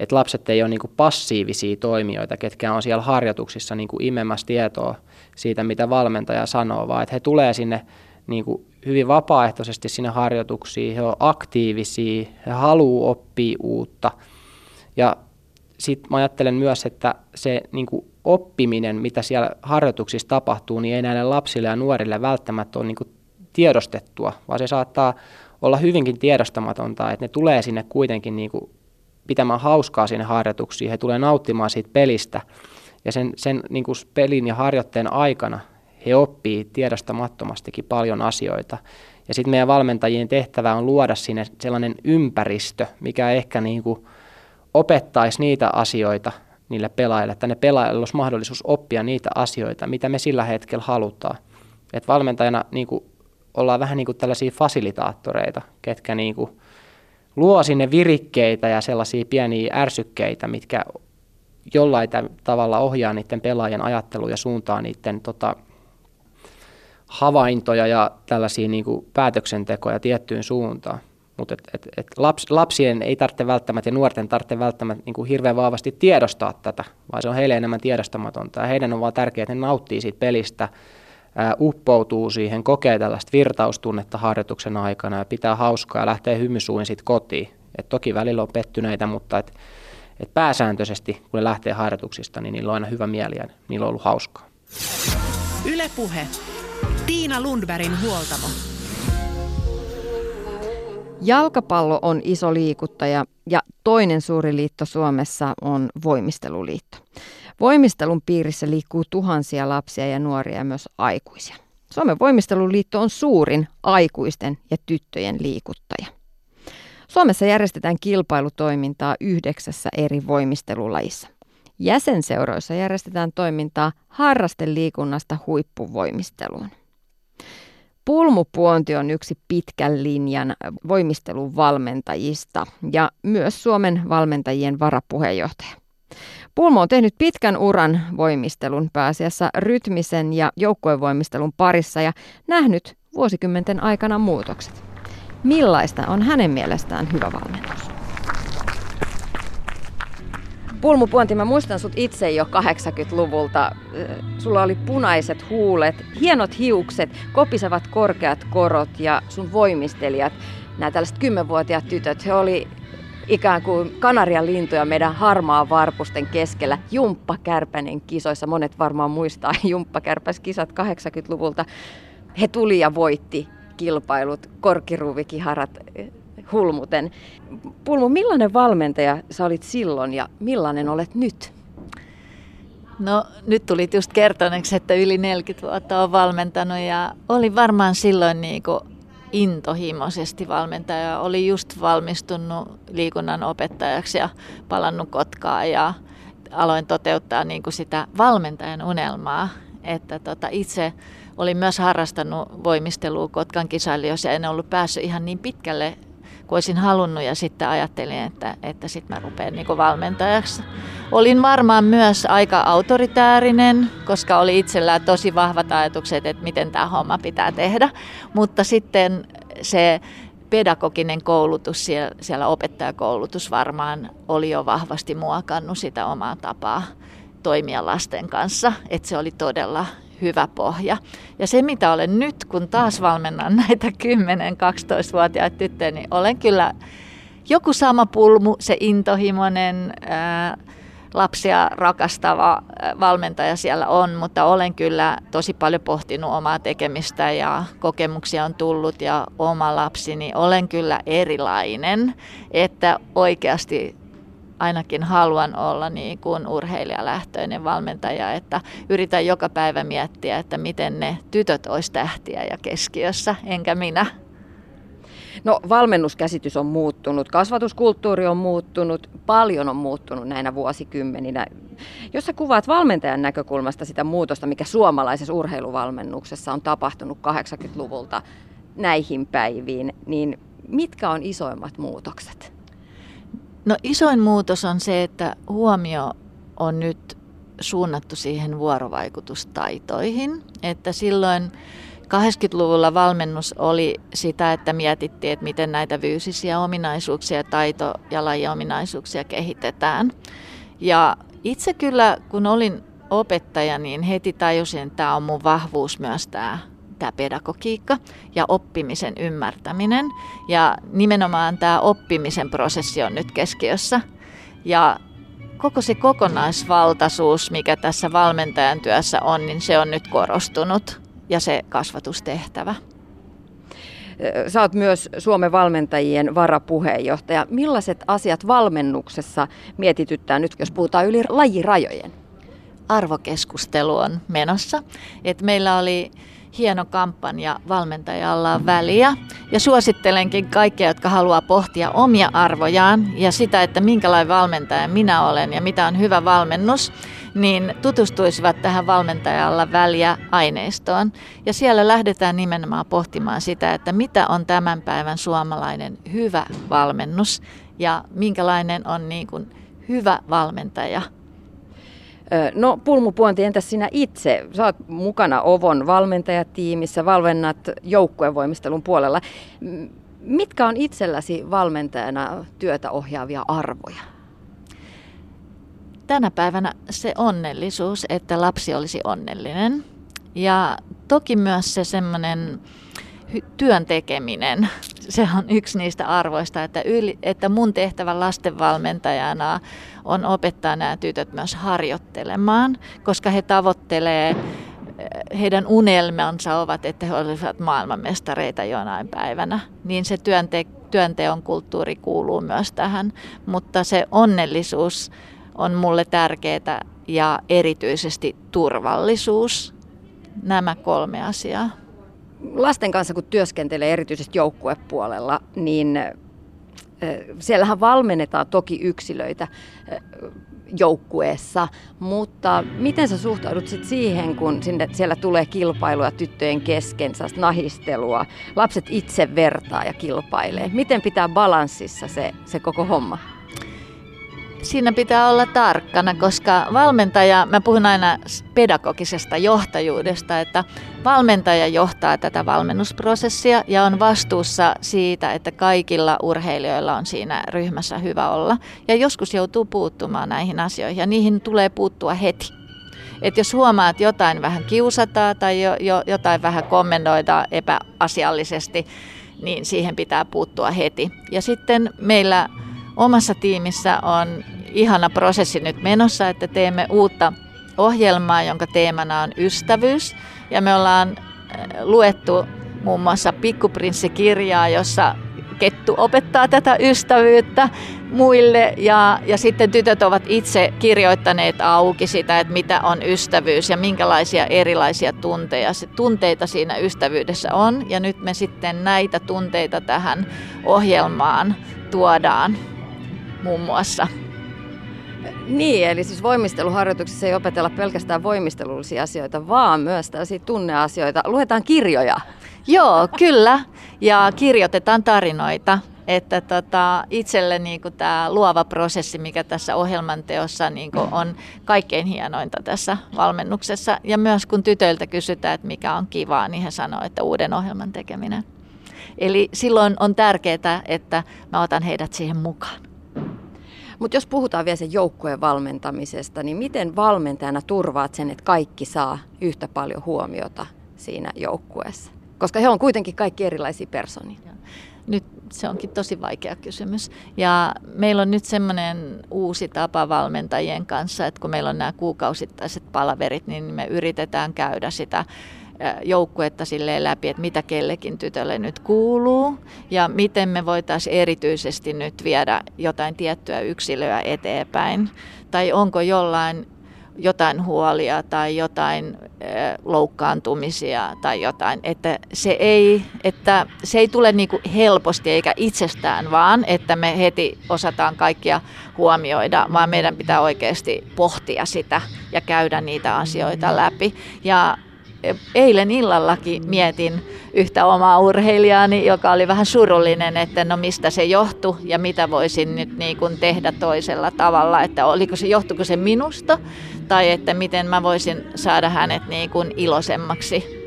että lapset ei ole niin kuin passiivisia toimijoita, ketkä on siellä harjoituksissa niin kuin imemässä tietoa siitä, mitä valmentaja sanoo, vaan että he tulee sinne niin kuin hyvin vapaaehtoisesti sinne harjoituksiin, he ovat aktiivisia, he haluaa oppia uutta. Ja sitten ajattelen myös, että se niin kuin oppiminen, mitä siellä harjoituksissa tapahtuu, niin ei näille lapsille ja nuorille välttämättä ole niin kuin tiedostettua, vaan se saattaa olla hyvinkin tiedostamatonta, että ne tulee sinne kuitenkin niin kuin pitämään hauskaa sinne harjoituksiin, he tulee nauttimaan siitä pelistä ja sen, sen niin kuin pelin ja harjoitteen aikana he oppii tiedostamattomastikin paljon asioita. Ja sitten meidän valmentajien tehtävä on luoda sinne sellainen ympäristö, mikä ehkä niin kuin opettaisi niitä asioita niille pelaajille, että ne pelaajille olisi mahdollisuus oppia niitä asioita, mitä me sillä hetkellä halutaan. Et valmentajana niin kuin, ollaan vähän niin kuin tällaisia fasilitaattoreita, ketkä niin kuin, luo sinne virikkeitä ja sellaisia pieniä ärsykkeitä, mitkä jollain tavalla ohjaa niiden pelaajien ajattelua ja suuntaa niiden tota, havaintoja ja tällaisia niin kuin päätöksentekoja tiettyyn suuntaan. Mutta et, et, et laps, lapsien ei tarvitse välttämättä ja nuorten tarvitse välttämättä niin kuin hirveän vahvasti tiedostaa tätä, vaan se on heille enemmän tiedostamatonta. Ja heidän on vaan tärkeää, että he nauttii siitä pelistä, uppoutuu siihen, kokee tällaista virtaustunnetta harjoituksen aikana ja pitää hauskaa ja lähtee hymysuin sitten kotiin. Et toki välillä on pettyneitä, mutta et, et pääsääntöisesti, kun ne lähtee harjoituksista, niin niillä on aina hyvä mieli ja niillä on ollut hauskaa. Ylepuhe. Tiina Lundbergin huoltamo. Jalkapallo on iso liikuttaja ja toinen suuri liitto Suomessa on voimisteluliitto. Voimistelun piirissä liikkuu tuhansia lapsia ja nuoria ja myös aikuisia. Suomen voimisteluliitto on suurin aikuisten ja tyttöjen liikuttaja. Suomessa järjestetään kilpailutoimintaa yhdeksässä eri voimistelulajissa. Jäsenseuroissa järjestetään toimintaa harrasteliikunnasta huippuvoimisteluun. Pulmupuonti on yksi pitkän linjan voimistelun valmentajista ja myös Suomen valmentajien varapuheenjohtaja. Pulmo on tehnyt pitkän uran voimistelun pääasiassa rytmisen ja joukkuevoimistelun parissa ja nähnyt vuosikymmenten aikana muutokset. Millaista on hänen mielestään hyvä valmennus? Pulmu Puonti, mä muistan sut itse jo 80-luvulta. Sulla oli punaiset huulet, hienot hiukset, kopisevat korkeat korot ja sun voimistelijat, nämä tällaiset kymmenvuotiaat tytöt, he oli ikään kuin kanarian lintuja meidän harmaa varpusten keskellä. Jumppa Kärpänen kisoissa, monet varmaan muistaa Jumppa kisat 80-luvulta. He tuli ja voitti kilpailut, korkiruuvikiharat hulmuten. Pulmu, millainen valmentaja sä olit silloin ja millainen olet nyt? No nyt tuli just kertoneeksi, että yli 40 vuotta on valmentanut ja oli varmaan silloin niin kuin intohimoisesti valmentaja. Oli just valmistunut liikunnan opettajaksi ja palannut Kotkaan ja aloin toteuttaa niin kuin sitä valmentajan unelmaa. että tota, itse olin myös harrastanut voimistelua Kotkan kisailijoissa ja en ollut päässyt ihan niin pitkälle kuin olisin halunnut ja sitten ajattelin, että, että sitten mä rupean niin valmentajaksi. Olin varmaan myös aika autoritäärinen, koska oli itsellään tosi vahvat ajatukset, että miten tämä homma pitää tehdä, mutta sitten se pedagoginen koulutus, siellä, siellä opettajakoulutus varmaan oli jo vahvasti muokannut sitä omaa tapaa toimia lasten kanssa, että se oli todella hyvä pohja. Ja se, mitä olen nyt, kun taas valmennan näitä 10-12-vuotiaita tyttöjä, niin olen kyllä joku sama pulmu, se intohimoinen, ää, lapsia rakastava valmentaja siellä on, mutta olen kyllä tosi paljon pohtinut omaa tekemistä ja kokemuksia on tullut ja oma lapsini olen kyllä erilainen, että oikeasti ainakin haluan olla niin kuin urheilijalähtöinen valmentaja, että yritän joka päivä miettiä, että miten ne tytöt olisi tähtiä ja keskiössä, enkä minä. No valmennuskäsitys on muuttunut, kasvatuskulttuuri on muuttunut, paljon on muuttunut näinä vuosikymmeninä. Jos sä kuvaat valmentajan näkökulmasta sitä muutosta, mikä suomalaisessa urheiluvalmennuksessa on tapahtunut 80-luvulta näihin päiviin, niin mitkä on isoimmat muutokset? No isoin muutos on se, että huomio on nyt suunnattu siihen vuorovaikutustaitoihin, että silloin 80-luvulla valmennus oli sitä, että mietittiin, että miten näitä fyysisiä ominaisuuksia, taito- ja lajiominaisuuksia kehitetään. Ja itse kyllä, kun olin opettaja, niin heti tajusin, että tämä on mun vahvuus myös tämä tämä pedagogiikka ja oppimisen ymmärtäminen. Ja nimenomaan tämä oppimisen prosessi on nyt keskiössä. Ja koko se kokonaisvaltaisuus, mikä tässä valmentajan työssä on, niin se on nyt korostunut ja se kasvatustehtävä. Sä oot myös Suomen valmentajien varapuheenjohtaja. Millaiset asiat valmennuksessa mietityttää nyt, jos puhutaan yli lajirajojen? Arvokeskustelu on menossa. Et meillä oli hieno kampanja valmentajalla on väliä. Ja suosittelenkin kaikkia, jotka haluaa pohtia omia arvojaan ja sitä, että minkälainen valmentaja minä olen ja mitä on hyvä valmennus, niin tutustuisivat tähän valmentajalla väliä aineistoon. Ja siellä lähdetään nimenomaan pohtimaan sitä, että mitä on tämän päivän suomalainen hyvä valmennus ja minkälainen on niin kuin hyvä valmentaja No Pulmupuonti, entäs sinä itse? Oot mukana Ovon valmentajatiimissä, valmennat joukkuevoimistelun puolella. Mitkä on itselläsi valmentajana työtä ohjaavia arvoja? Tänä päivänä se onnellisuus, että lapsi olisi onnellinen. Ja toki myös se semmoinen työn tekeminen, se on yksi niistä arvoista, että, yli, että mun tehtävä lastenvalmentajana on opettaa nämä tytöt myös harjoittelemaan, koska he tavoittelee eh, heidän unelmansa ovat, että he olisivat maailmanmestareita jonain päivänä, niin se työnte- työnteon kulttuuri kuuluu myös tähän, mutta se onnellisuus on mulle tärkeää ja erityisesti turvallisuus, nämä kolme asiaa. Lasten kanssa kun työskentelee erityisesti joukkuepuolella, niin siellähän valmennetaan toki yksilöitä joukkueessa, mutta miten sä suhtaudut sit siihen, kun sinne, siellä tulee kilpailua tyttöjen kesken, nahistelua, lapset itse vertaa ja kilpailee. Miten pitää balanssissa se, se koko homma? Siinä pitää olla tarkkana, koska valmentaja, mä puhun aina pedagogisesta johtajuudesta, että valmentaja johtaa tätä valmennusprosessia ja on vastuussa siitä, että kaikilla urheilijoilla on siinä ryhmässä hyvä olla. Ja joskus joutuu puuttumaan näihin asioihin ja niihin tulee puuttua heti. Et jos huomaa, että jotain vähän kiusataan tai jo, jo, jotain vähän kommentoida epäasiallisesti, niin siihen pitää puuttua heti. Ja sitten meillä omassa tiimissä on ihana prosessi nyt menossa, että teemme uutta ohjelmaa, jonka teemana on ystävyys. Ja me ollaan äh, luettu muun muassa Pikkuprinssi-kirjaa, jossa Kettu opettaa tätä ystävyyttä muille ja, ja sitten tytöt ovat itse kirjoittaneet auki sitä, että mitä on ystävyys ja minkälaisia erilaisia tunteja, tunteita siinä ystävyydessä on. Ja nyt me sitten näitä tunteita tähän ohjelmaan tuodaan muun muassa. Niin, eli siis voimisteluharjoituksissa ei opetella pelkästään voimistelullisia asioita, vaan myös tällaisia tunneasioita. Luetaan kirjoja. Joo, kyllä. Ja kirjoitetaan tarinoita. Että tota, itselle niin tämä luova prosessi, mikä tässä ohjelmanteossa niin on kaikkein hienointa tässä valmennuksessa. Ja myös kun tytöiltä kysytään, että mikä on kivaa, niin he sanoo, että uuden ohjelman tekeminen. Eli silloin on tärkeää, että mä otan heidät siihen mukaan. Mutta jos puhutaan vielä sen joukkueen valmentamisesta, niin miten valmentajana turvaat sen, että kaikki saa yhtä paljon huomiota siinä joukkueessa? Koska he on kuitenkin kaikki erilaisia persoonia. Nyt se onkin tosi vaikea kysymys. Ja meillä on nyt semmoinen uusi tapa valmentajien kanssa, että kun meillä on nämä kuukausittaiset palaverit, niin me yritetään käydä sitä joukkuetta silleen läpi, että mitä kellekin tytölle nyt kuuluu ja miten me voitaisiin erityisesti nyt viedä jotain tiettyä yksilöä eteenpäin. Tai onko jollain jotain huolia tai jotain loukkaantumisia tai jotain, että se ei, että se ei tule niin kuin helposti eikä itsestään vaan, että me heti osataan kaikkia huomioida, vaan meidän pitää oikeasti pohtia sitä ja käydä niitä asioita läpi. Ja eilen illallakin mietin yhtä omaa urheilijaani, joka oli vähän surullinen, että no mistä se johtui ja mitä voisin nyt niin kuin tehdä toisella tavalla, että oliko se, johtuiko se minusta tai että miten mä voisin saada hänet niin kuin iloisemmaksi.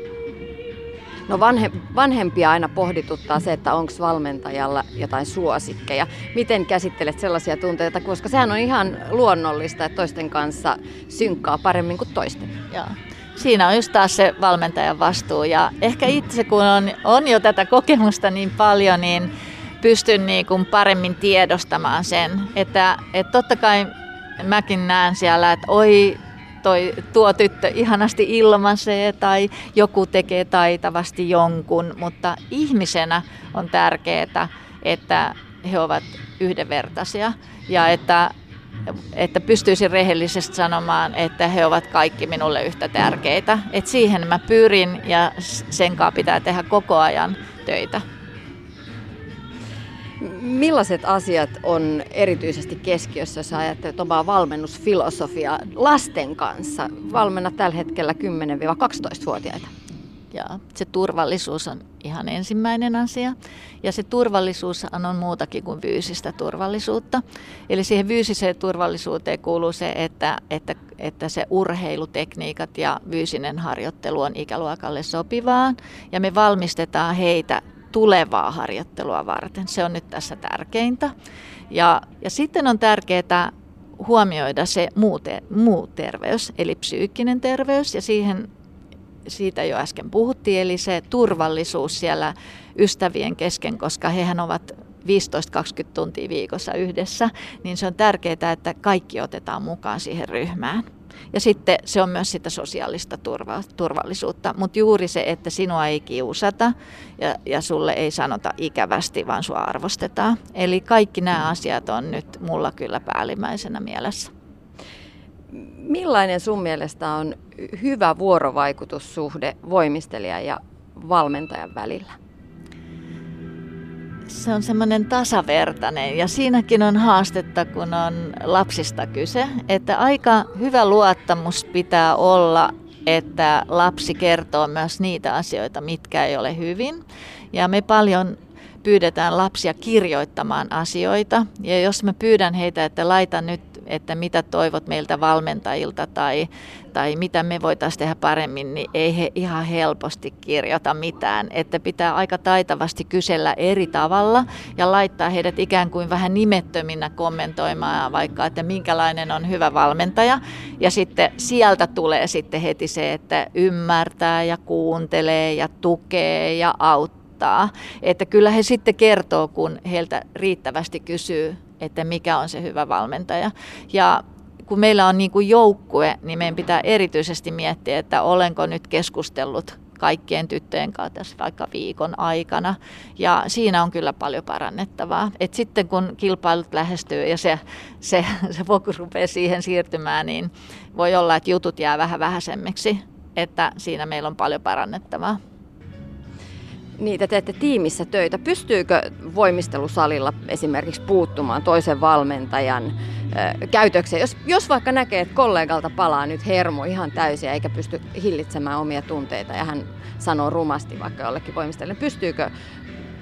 No vanhe, vanhempia aina pohdituttaa se, että onko valmentajalla jotain suosikkeja. Miten käsittelet sellaisia tunteita, koska sehän on ihan luonnollista, että toisten kanssa synkkaa paremmin kuin toisten. Joo siinä on just taas se valmentajan vastuu. Ja ehkä itse, kun on, on jo tätä kokemusta niin paljon, niin pystyn niin kuin paremmin tiedostamaan sen. Että, että totta kai mäkin näen siellä, että oi, toi, tuo tyttö ihanasti ilmaisee tai joku tekee taitavasti jonkun, mutta ihmisenä on tärkeää, että he ovat yhdenvertaisia ja että että pystyisin rehellisesti sanomaan, että he ovat kaikki minulle yhtä tärkeitä. Et siihen mä pyrin ja sen kanssa pitää tehdä koko ajan töitä. Millaiset asiat on erityisesti keskiössä, jos ajattelet omaa valmennusfilosofiaa lasten kanssa? Valmenna tällä hetkellä 10-12-vuotiaita. Ja se turvallisuus on ihan ensimmäinen asia. Ja se turvallisuus on muutakin kuin fyysistä turvallisuutta. Eli siihen fyysiseen turvallisuuteen kuuluu se, että, että, että se urheilutekniikat ja fyysinen harjoittelu on ikäluokalle sopivaa. Ja me valmistetaan heitä tulevaa harjoittelua varten. Se on nyt tässä tärkeintä. Ja, ja sitten on tärkeää huomioida se muu, te, muu terveys, eli psyykkinen terveys, ja siihen siitä jo äsken puhuttiin, eli se turvallisuus siellä ystävien kesken, koska hehän ovat 15-20 tuntia viikossa yhdessä, niin se on tärkeää, että kaikki otetaan mukaan siihen ryhmään. Ja sitten se on myös sitä sosiaalista turva, turvallisuutta, mutta juuri se, että sinua ei kiusata ja, ja sulle ei sanota ikävästi, vaan sua arvostetaan. Eli kaikki nämä asiat on nyt mulla kyllä päällimmäisenä mielessä. Millainen sun mielestä on hyvä vuorovaikutussuhde voimistelijan ja valmentajan välillä? Se on semmoinen tasavertainen ja siinäkin on haastetta, kun on lapsista kyse, että aika hyvä luottamus pitää olla, että lapsi kertoo myös niitä asioita, mitkä ei ole hyvin. Ja me paljon pyydetään lapsia kirjoittamaan asioita. Ja jos mä pyydän heitä, että laita nyt että mitä toivot meiltä valmentajilta tai, tai mitä me voitaisiin tehdä paremmin, niin ei he ihan helposti kirjoita mitään. Että pitää aika taitavasti kysellä eri tavalla ja laittaa heidät ikään kuin vähän nimettöminä kommentoimaan vaikka, että minkälainen on hyvä valmentaja. Ja sitten sieltä tulee sitten heti se, että ymmärtää ja kuuntelee ja tukee ja auttaa Että kyllä he sitten kertoo, kun heiltä riittävästi kysyy että mikä on se hyvä valmentaja. Ja kun meillä on niin kuin joukkue, niin meidän pitää erityisesti miettiä, että olenko nyt keskustellut kaikkien tyttöjen kanssa tässä vaikka viikon aikana. Ja siinä on kyllä paljon parannettavaa. Et sitten kun kilpailut lähestyy ja se, se, se fokus rupeaa siihen siirtymään, niin voi olla, että jutut jää vähän vähäisemmiksi. Että siinä meillä on paljon parannettavaa. Niitä teette tiimissä töitä. Pystyykö voimistelusalilla esimerkiksi puuttumaan toisen valmentajan käytökseen? Jos, jos vaikka näkee, että kollegalta palaa nyt hermo ihan täysin eikä pysty hillitsemään omia tunteita ja hän sanoo rumasti vaikka jollekin voimistelijalle, pystyykö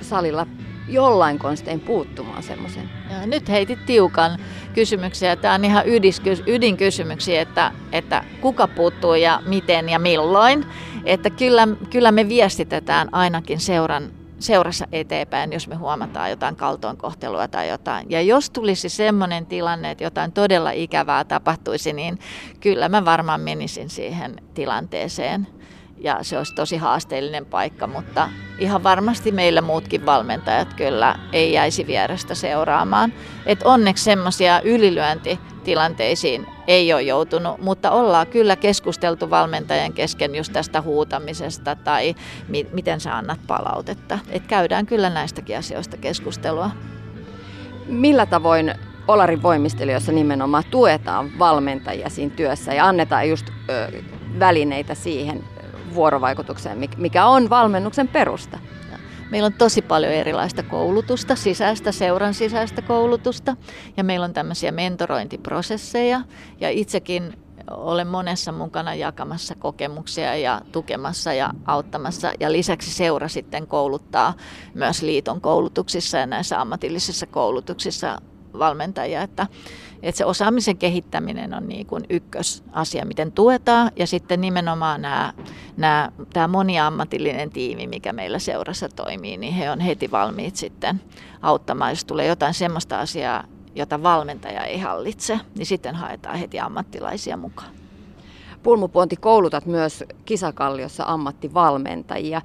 salilla jollain konstein puuttumaan semmoiseen? Nyt heitit tiukan kysymyksiä. Tämä on ihan ydinkysymyksiä, että, että kuka puuttuu ja miten ja milloin. Että kyllä, kyllä me viestitetään ainakin seuran seurassa eteenpäin, jos me huomataan jotain kaltoinkohtelua tai jotain. Ja jos tulisi semmoinen tilanne, että jotain todella ikävää tapahtuisi, niin kyllä mä varmaan menisin siihen tilanteeseen ja se olisi tosi haasteellinen paikka, mutta ihan varmasti meillä muutkin valmentajat kyllä ei jäisi vierestä seuraamaan. Et onneksi semmoisia ylilyöntitilanteisiin ei ole joutunut, mutta ollaan kyllä keskusteltu valmentajan kesken just tästä huutamisesta tai mi- miten sä annat palautetta. Et käydään kyllä näistäkin asioista keskustelua. Millä tavoin Olarin voimistelijoissa nimenomaan tuetaan valmentajia siinä työssä ja annetaan just ö, välineitä siihen vuorovaikutukseen, mikä on valmennuksen perusta. Meillä on tosi paljon erilaista koulutusta, sisäistä, seuran sisäistä koulutusta ja meillä on tämmöisiä mentorointiprosesseja ja itsekin olen monessa mukana jakamassa kokemuksia ja tukemassa ja auttamassa. Ja lisäksi seura sitten kouluttaa myös liiton koulutuksissa ja näissä ammatillisissa koulutuksissa valmentajia, että, että se osaamisen kehittäminen on niin kuin ykkösasia, miten tuetaan ja sitten nimenomaan nämä, nämä, tämä moniammatillinen tiimi, mikä meillä seurassa toimii, niin he on heti valmiit sitten auttamaan, jos tulee jotain sellaista asiaa, jota valmentaja ei hallitse, niin sitten haetaan heti ammattilaisia mukaan. Pulmupuonti koulutat myös Kisakalliossa ammattivalmentajia.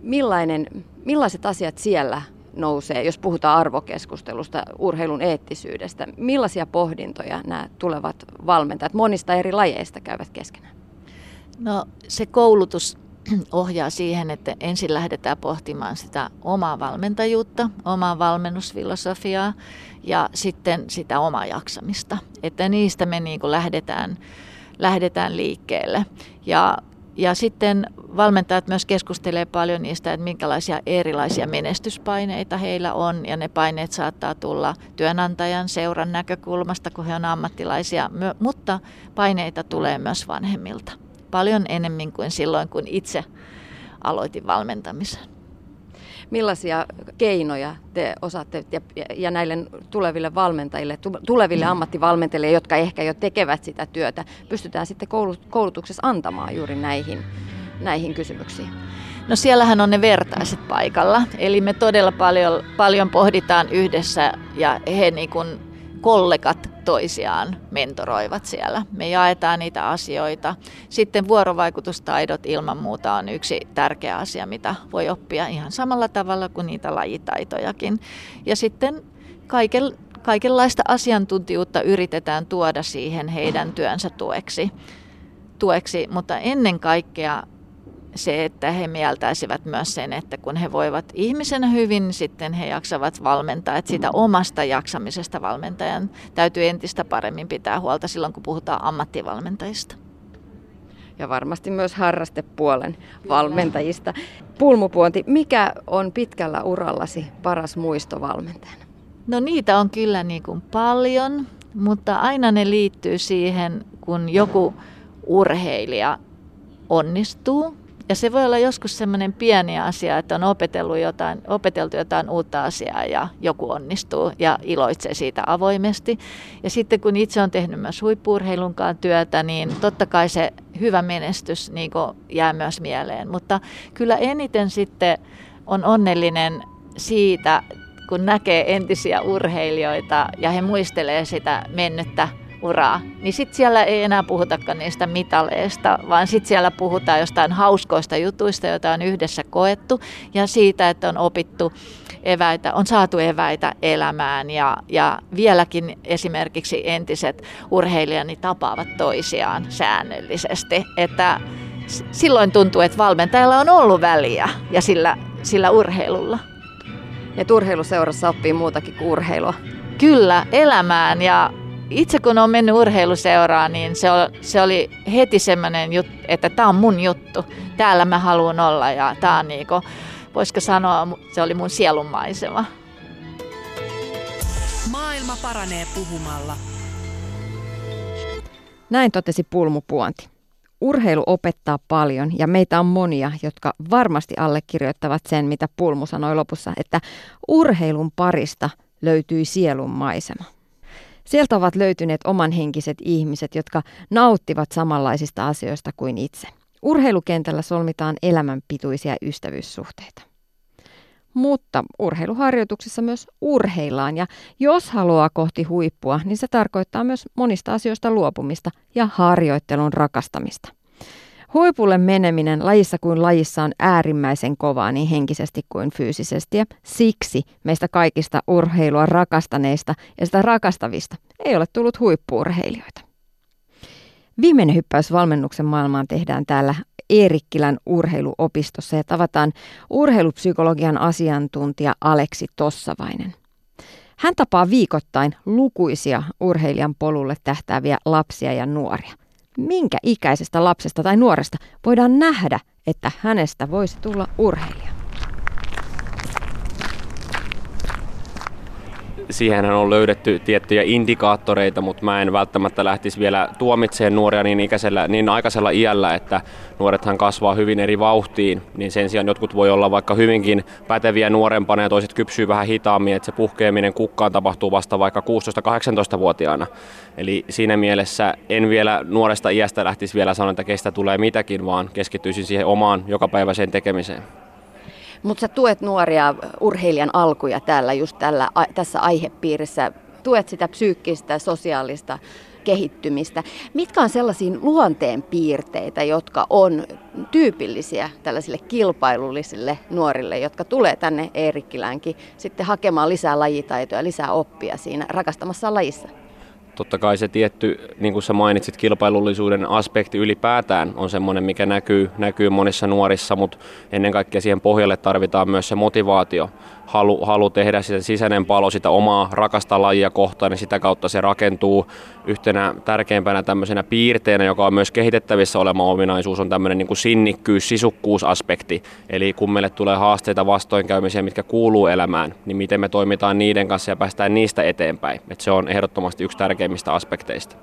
Millainen, millaiset asiat siellä nousee, jos puhutaan arvokeskustelusta, urheilun eettisyydestä. Millaisia pohdintoja nämä tulevat valmentajat monista eri lajeista käyvät keskenään? No se koulutus ohjaa siihen, että ensin lähdetään pohtimaan sitä omaa valmentajuutta, omaa valmennusfilosofiaa ja sitten sitä omaa jaksamista. Että niistä me niin kuin lähdetään, lähdetään liikkeelle. Ja ja sitten valmentajat myös keskustelee paljon niistä, että minkälaisia erilaisia menestyspaineita heillä on. Ja ne paineet saattaa tulla työnantajan seuran näkökulmasta, kun he on ammattilaisia, mutta paineita tulee myös vanhemmilta. Paljon enemmän kuin silloin, kun itse aloitin valmentamisen millaisia keinoja te osaatte ja, ja näille tuleville valmentajille, tuleville mm. ammattivalmentajille, jotka ehkä jo tekevät sitä työtä, pystytään sitten koulutuksessa antamaan juuri näihin, näihin kysymyksiin? No siellähän on ne vertaiset paikalla, eli me todella paljon, paljon pohditaan yhdessä ja he niin kuin kollegat toisiaan mentoroivat siellä. Me jaetaan niitä asioita. Sitten vuorovaikutustaidot ilman muuta on yksi tärkeä asia, mitä voi oppia ihan samalla tavalla kuin niitä lajitaitojakin. Ja sitten kaiken, kaikenlaista asiantuntijuutta yritetään tuoda siihen heidän työnsä tueksi. tueksi mutta ennen kaikkea se, että he mieltäisivät myös sen, että kun he voivat ihmisenä hyvin, sitten he jaksavat valmentaa. Että siitä omasta jaksamisesta valmentajan täytyy entistä paremmin pitää huolta silloin, kun puhutaan ammattivalmentajista. Ja varmasti myös harrastepuolen valmentajista. Pulmupuonti, mikä on pitkällä urallasi paras muisto valmentajana? No niitä on kyllä niin kuin paljon, mutta aina ne liittyy siihen, kun joku urheilija onnistuu ja se voi olla joskus semmoinen pieni asia, että on opetellut jotain, opeteltu jotain uutta asiaa ja joku onnistuu ja iloitsee siitä avoimesti. Ja sitten kun itse on tehnyt myös huippuurheilunkaan työtä, niin totta kai se hyvä menestys niin jää myös mieleen. Mutta kyllä eniten sitten on onnellinen siitä, kun näkee entisiä urheilijoita ja he muistelee sitä mennyttä uraa, niin sitten siellä ei enää puhutakaan niistä mitaleista, vaan sitten siellä puhutaan jostain hauskoista jutuista, joita on yhdessä koettu ja siitä, että on opittu eväitä, on saatu eväitä elämään ja, ja vieläkin esimerkiksi entiset urheilijani tapaavat toisiaan säännöllisesti, että silloin tuntuu, että valmentajalla on ollut väliä ja sillä, sillä urheilulla. Ja urheiluseurassa oppii muutakin kuin urheilua. Kyllä, elämään ja itse kun olen mennyt urheiluseuraan, niin se oli, se oli heti semmoinen juttu, että tämä on mun juttu. Täällä mä haluan olla ja tämä on niinku, voisiko sanoa, se oli mun sielunmaisema. Maailma paranee puhumalla. Näin totesi Pulmupuonti. Urheilu opettaa paljon ja meitä on monia, jotka varmasti allekirjoittavat sen, mitä Pulmu sanoi lopussa, että urheilun parista löytyi sielun maisema. Sieltä ovat löytyneet omanhenkiset ihmiset, jotka nauttivat samanlaisista asioista kuin itse. Urheilukentällä solmitaan elämänpituisia ystävyyssuhteita. Mutta urheiluharjoituksissa myös urheillaan ja jos haluaa kohti huippua, niin se tarkoittaa myös monista asioista luopumista ja harjoittelun rakastamista. Huipulle meneminen lajissa kuin lajissa on äärimmäisen kovaa niin henkisesti kuin fyysisesti ja siksi meistä kaikista urheilua rakastaneista ja sitä rakastavista ei ole tullut huippuurheilijoita. Viimeinen hyppäys valmennuksen maailmaan tehdään täällä Eerikkilän urheiluopistossa ja tavataan urheilupsykologian asiantuntija Aleksi Tossavainen. Hän tapaa viikoittain lukuisia urheilijan polulle tähtääviä lapsia ja nuoria. Minkä ikäisestä lapsesta tai nuoresta voidaan nähdä, että hänestä voisi tulla urheilija? Siihen on löydetty tiettyjä indikaattoreita, mutta mä en välttämättä lähtisi vielä tuomitseen nuoria niin, ikäisellä, niin aikaisella iällä, että nuorethan kasvaa hyvin eri vauhtiin, niin sen sijaan jotkut voi olla vaikka hyvinkin päteviä nuorempana ja toiset kypsyy vähän hitaammin, että se puhkeaminen kukkaan tapahtuu vasta vaikka 16-18-vuotiaana. Eli siinä mielessä en vielä nuoresta iästä lähtisi vielä sanoa, että kestä tulee mitäkin, vaan keskittyisin siihen omaan jokapäiväiseen tekemiseen. Mutta sä tuet nuoria urheilijan alkuja täällä just tällä, tässä aihepiirissä. Tuet sitä psyykkistä sosiaalista kehittymistä. Mitkä on sellaisia luonteenpiirteitä, jotka on tyypillisiä tällaisille kilpailullisille nuorille, jotka tulee tänne Eerikkilänkin sitten hakemaan lisää lajitaitoja, lisää oppia siinä rakastamassa lajissa? Totta kai se tietty, niin kuin sä mainitsit, kilpailullisuuden aspekti ylipäätään on semmoinen, mikä näkyy, näkyy monissa nuorissa, mutta ennen kaikkea siihen pohjalle tarvitaan myös se motivaatio, halu, halu tehdä sitä sisäinen palo sitä omaa rakasta lajia kohtaan, niin sitä kautta se rakentuu yhtenä tärkeimpänä tämmöisenä piirteenä, joka on myös kehitettävissä olema ominaisuus, on tämmöinen niin kuin sinnikkyys, sisukkuusaspekti. Eli kun meille tulee haasteita, vastoinkäymisiä, mitkä kuuluu elämään, niin miten me toimitaan niiden kanssa ja päästään niistä eteenpäin. Et se on ehdottomasti yksi tärkeimmistä aspekteista.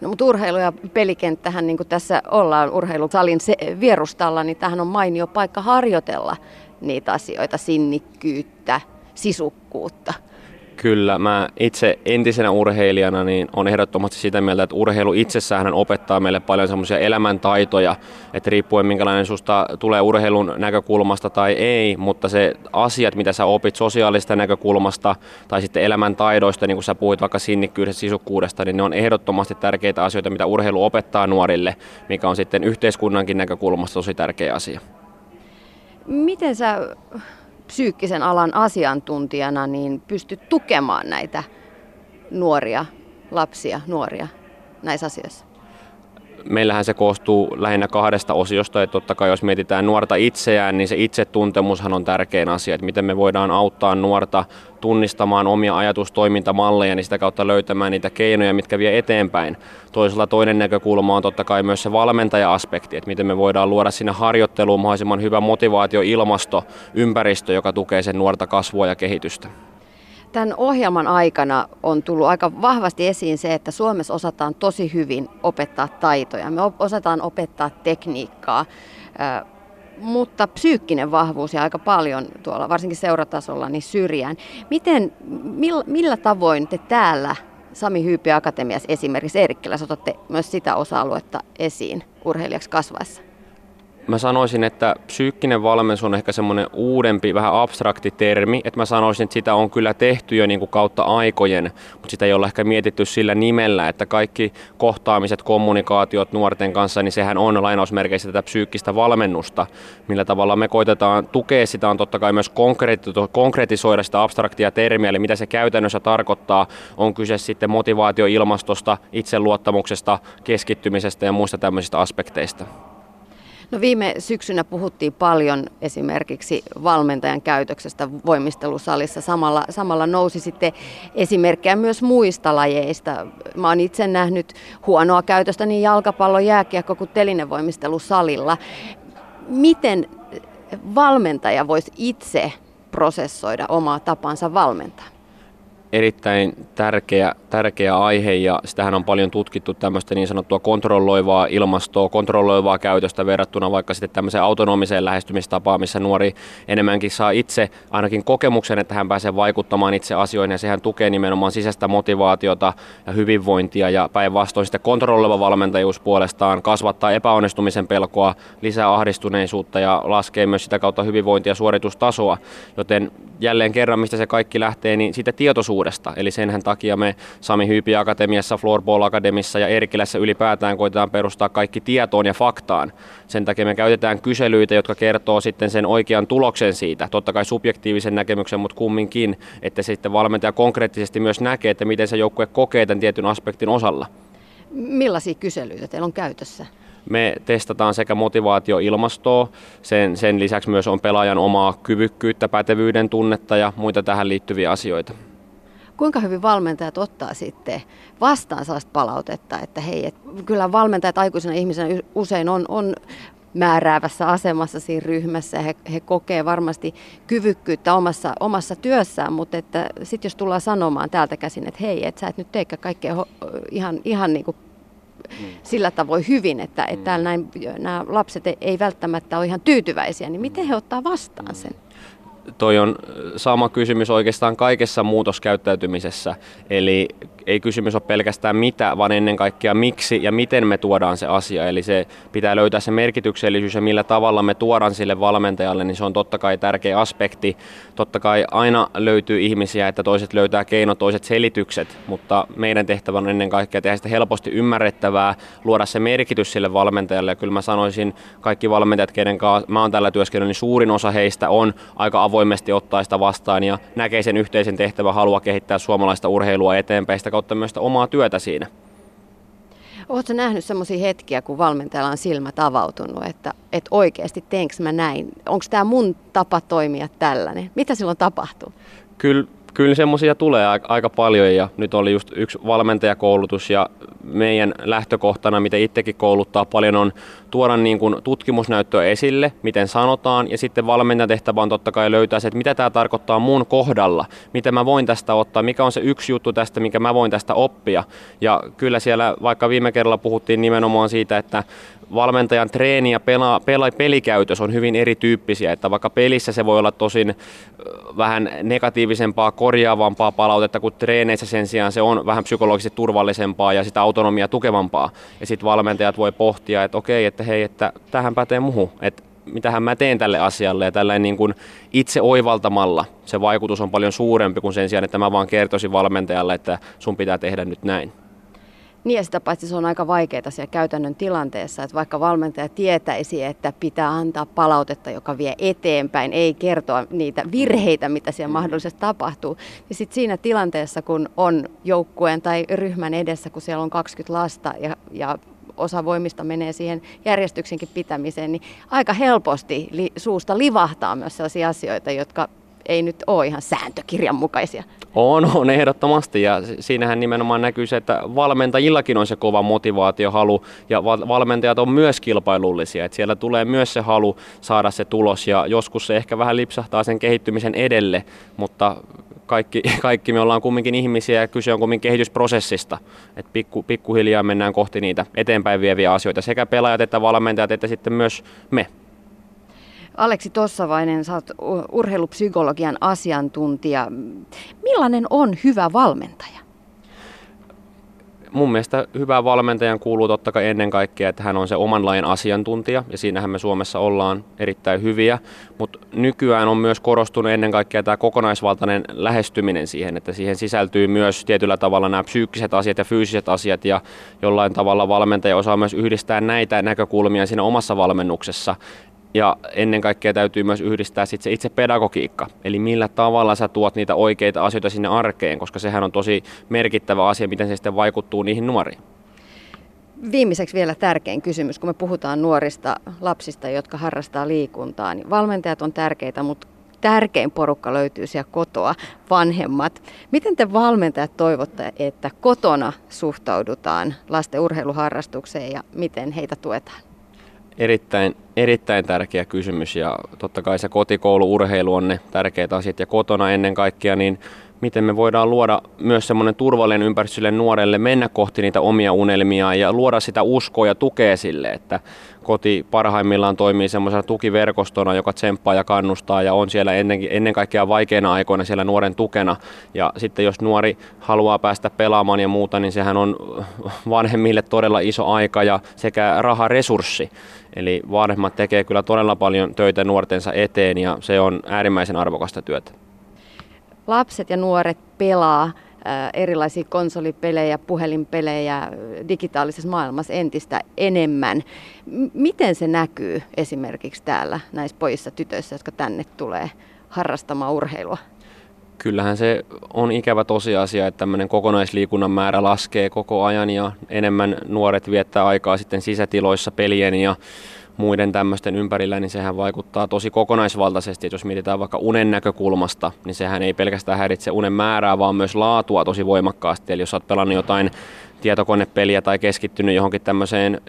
No, mutta urheilu ja pelikenttähän, niin kuin tässä ollaan urheilusalin se, vierustalla, niin tähän on mainio paikka harjoitella niitä asioita, sinnikkyyttä, sisukkuutta. Kyllä, mä itse entisenä urheilijana niin on ehdottomasti sitä mieltä, että urheilu itsessään opettaa meille paljon semmoisia elämäntaitoja, että riippuen minkälainen susta tulee urheilun näkökulmasta tai ei, mutta se asiat, mitä sä opit sosiaalista näkökulmasta tai sitten elämäntaidoista, niin kuin sä puhuit vaikka sinnikkyydestä, sisukkuudesta, niin ne on ehdottomasti tärkeitä asioita, mitä urheilu opettaa nuorille, mikä on sitten yhteiskunnankin näkökulmasta tosi tärkeä asia. Miten sä psyykkisen alan asiantuntijana niin pystyt tukemaan näitä nuoria, lapsia, nuoria näissä asioissa? Meillähän se koostuu lähinnä kahdesta osiosta, että totta kai jos mietitään nuorta itseään, niin se itsetuntemushan on tärkein asia, että miten me voidaan auttaa nuorta tunnistamaan omia ajatustoimintamalleja, niin sitä kautta löytämään niitä keinoja, mitkä vie eteenpäin. Toisella toinen näkökulma on totta kai myös se valmentaja-aspekti, että miten me voidaan luoda sinne harjoitteluun mahdollisimman hyvä motivaatioilmasto, ympäristö, joka tukee sen nuorta kasvua ja kehitystä. Tämän ohjelman aikana on tullut aika vahvasti esiin se, että Suomessa osataan tosi hyvin opettaa taitoja. Me osataan opettaa tekniikkaa, mutta psyykkinen vahvuus ja aika paljon tuolla, varsinkin seuratasolla, niin syrjään. Miten, millä, tavoin te täällä Sami Hyypi Akatemiassa esimerkiksi Eerikkilässä otatte myös sitä osa-aluetta esiin urheilijaksi kasvaessa? Mä sanoisin, että psyykkinen valmennus on ehkä semmoinen uudempi, vähän abstrakti termi, että mä sanoisin, että sitä on kyllä tehty jo niin kuin kautta aikojen, mutta sitä ei ole ehkä mietitty sillä nimellä, että kaikki kohtaamiset, kommunikaatiot nuorten kanssa, niin sehän on lainausmerkeissä tätä psyykkistä valmennusta. Millä tavalla me koitetaan tukea sitä on totta kai myös konkretisoida sitä abstraktia termiä, eli mitä se käytännössä tarkoittaa, on kyse sitten motivaatioilmastosta, itseluottamuksesta, keskittymisestä ja muista tämmöisistä aspekteista. No viime syksynä puhuttiin paljon esimerkiksi valmentajan käytöksestä voimistelusalissa. Samalla, samalla nousi sitten esimerkkejä myös muista lajeista. Mä oon itse nähnyt huonoa käytöstä niin jalkapallo, jääkiekko kuin telinevoimistelusalilla. Miten valmentaja voisi itse prosessoida omaa tapansa valmentaa? Erittäin tärkeä, tärkeä aihe ja sitähän on paljon tutkittu tämmöistä niin sanottua kontrolloivaa ilmastoa, kontrolloivaa käytöstä verrattuna vaikka sitten tämmöiseen autonomiseen lähestymistapaan, missä nuori enemmänkin saa itse ainakin kokemuksen, että hän pääsee vaikuttamaan itse asioihin ja sehän tukee nimenomaan sisäistä motivaatiota ja hyvinvointia ja päinvastoin sitten kontrolloiva valmentajuus puolestaan kasvattaa epäonnistumisen pelkoa, lisää ahdistuneisuutta ja laskee myös sitä kautta hyvinvointia ja suoritustasoa, joten jälleen kerran, mistä se kaikki lähtee, niin siitä tietoisuudesta. Eli senhän takia me Sami Hyypi Akatemiassa, Floorball Akademissa ja Erkilässä ylipäätään koitetaan perustaa kaikki tietoon ja faktaan. Sen takia me käytetään kyselyitä, jotka kertoo sitten sen oikean tuloksen siitä. Totta kai subjektiivisen näkemyksen, mutta kumminkin, että sitten valmentaja konkreettisesti myös näkee, että miten se joukkue kokee tämän tietyn aspektin osalla. Millaisia kyselyitä teillä on käytössä? Me testataan sekä motivaatioilmastoa, sen, sen lisäksi myös on pelaajan omaa kyvykkyyttä, pätevyyden tunnetta ja muita tähän liittyviä asioita. Kuinka hyvin valmentajat ottaa sitten vastaan sellaista palautetta, että hei, et kyllä valmentajat aikuisena ihmisenä usein on, on määräävässä asemassa siinä ryhmässä. He, he kokee varmasti kyvykkyyttä omassa, omassa työssään, mutta että sitten jos tullaan sanomaan täältä käsin, että hei, että sä et nyt teekään kaikkea ihan, ihan niin kuin mm. sillä tavoin hyvin, että, että mm. täällä näin, nämä lapset ei välttämättä ole ihan tyytyväisiä, niin miten he ottaa vastaan sen? Toi on sama kysymys oikeastaan kaikessa muutoskäyttäytymisessä. Eli ei kysymys ole pelkästään mitä, vaan ennen kaikkea miksi ja miten me tuodaan se asia. Eli se pitää löytää se merkityksellisyys ja millä tavalla me tuodaan sille valmentajalle, niin se on totta kai tärkeä aspekti. Totta kai aina löytyy ihmisiä, että toiset löytää keinot, toiset selitykset, mutta meidän tehtävä on ennen kaikkea tehdä sitä helposti ymmärrettävää, luoda se merkitys sille valmentajalle. Ja kyllä mä sanoisin, kaikki valmentajat, keiden kanssa mä oon tällä työskennellyt, niin suurin osa heistä on aika avoimesti ottaa sitä vastaan ja näkee sen yhteisen tehtävän, halua kehittää suomalaista urheilua eteenpäin, sitä kautta myös sitä omaa työtä siinä. Oletko nähnyt sellaisia hetkiä, kun valmentajalla on silmät avautunut, että, että oikeasti teenkö mä näin? Onko tämä mun tapa toimia tällainen? Mitä silloin tapahtuu? Kyllä Kyllä semmoisia tulee aika paljon ja nyt oli just yksi valmentajakoulutus ja meidän lähtökohtana, mitä itsekin kouluttaa paljon, on tuoda niin kuin tutkimusnäyttöä esille, miten sanotaan ja sitten valmentajan tehtävä on totta kai löytää se, että mitä tämä tarkoittaa mun kohdalla, mitä mä voin tästä ottaa, mikä on se yksi juttu tästä, mikä mä voin tästä oppia. Ja kyllä siellä vaikka viime kerralla puhuttiin nimenomaan siitä, että valmentajan treeni ja pela, pela, pelikäytös on hyvin erityyppisiä, että vaikka pelissä se voi olla tosin vähän negatiivisempaa, korjaavampaa palautetta, kuin treeneissä sen sijaan se on vähän psykologisesti turvallisempaa ja sitä autonomiaa tukevampaa. Ja sitten valmentajat voi pohtia, että okei, että hei, että tähän pätee muhu, että mitähän mä teen tälle asialle ja tällä niin kuin itse oivaltamalla se vaikutus on paljon suurempi kuin sen sijaan, että mä vaan kertoisin valmentajalle, että sun pitää tehdä nyt näin. Niin ja sitä paitsi se on aika vaikeaa siellä käytännön tilanteessa, että vaikka valmentaja tietäisi, että pitää antaa palautetta, joka vie eteenpäin, ei kertoa niitä virheitä, mitä siellä mahdollisesti tapahtuu, niin sitten siinä tilanteessa, kun on joukkueen tai ryhmän edessä, kun siellä on 20 lasta ja, ja osa voimista menee siihen järjestyksenkin pitämiseen, niin aika helposti li, suusta livahtaa myös sellaisia asioita, jotka ei nyt ole ihan sääntökirjan mukaisia. On, on ehdottomasti. Ja siinähän nimenomaan näkyy se, että valmentajillakin on se kova motivaatiohalu. Ja valmentajat on myös kilpailullisia, että siellä tulee myös se halu saada se tulos. Ja joskus se ehkä vähän lipsahtaa sen kehittymisen edelle, mutta kaikki, kaikki me ollaan kumminkin ihmisiä ja kyse on kumminkin kehitysprosessista, että pikku, pikkuhiljaa mennään kohti niitä eteenpäin vieviä asioita, sekä pelaajat että valmentajat että sitten myös me. Aleksi Tossavainen, sä oot urheilupsykologian asiantuntija. Millainen on hyvä valmentaja? mun mielestä hyvä valmentajan kuuluu totta kai ennen kaikkea, että hän on se oman lain asiantuntija, ja siinähän me Suomessa ollaan erittäin hyviä, mutta nykyään on myös korostunut ennen kaikkea tämä kokonaisvaltainen lähestyminen siihen, että siihen sisältyy myös tietyllä tavalla nämä psyykkiset asiat ja fyysiset asiat, ja jollain tavalla valmentaja osaa myös yhdistää näitä näkökulmia siinä omassa valmennuksessa, ja ennen kaikkea täytyy myös yhdistää sit se itse pedagogiikka, eli millä tavalla sä tuot niitä oikeita asioita sinne arkeen, koska sehän on tosi merkittävä asia, miten se sitten vaikuttuu niihin nuoriin. Viimeiseksi vielä tärkein kysymys, kun me puhutaan nuorista lapsista, jotka harrastaa liikuntaa, niin valmentajat on tärkeitä, mutta tärkein porukka löytyy siellä kotoa, vanhemmat. Miten te valmentajat toivotte, että kotona suhtaudutaan lasten urheiluharrastukseen ja miten heitä tuetaan? Erittäin, erittäin tärkeä kysymys ja totta kai se kotikoulu, urheilu on ne tärkeät asiat ja kotona ennen kaikkea, niin miten me voidaan luoda myös semmoinen turvallinen ympäristö sille nuorelle mennä kohti niitä omia unelmia ja luoda sitä uskoa ja tukea sille, että koti parhaimmillaan toimii semmoisena tukiverkostona, joka tsemppaa ja kannustaa ja on siellä ennen, ennen kaikkea vaikeina aikoina siellä nuoren tukena. Ja sitten jos nuori haluaa päästä pelaamaan ja muuta, niin sehän on vanhemmille todella iso aika ja sekä raharesurssi. Eli vanhemmat tekee kyllä todella paljon töitä nuortensa eteen ja se on äärimmäisen arvokasta työtä lapset ja nuoret pelaa erilaisia konsolipelejä, puhelinpelejä digitaalisessa maailmassa entistä enemmän. miten se näkyy esimerkiksi täällä näissä pojissa tytöissä, jotka tänne tulee harrastamaan urheilua? Kyllähän se on ikävä tosiasia, että tämmöinen kokonaisliikunnan määrä laskee koko ajan ja enemmän nuoret viettää aikaa sitten sisätiloissa pelien ja muiden tämmöisten ympärillä, niin sehän vaikuttaa tosi kokonaisvaltaisesti. Jos mietitään vaikka unen näkökulmasta, niin sehän ei pelkästään häiritse unen määrää, vaan myös laatua tosi voimakkaasti. Eli jos olet pelannut jotain tietokonepeliä tai keskittynyt johonkin tämmöiseen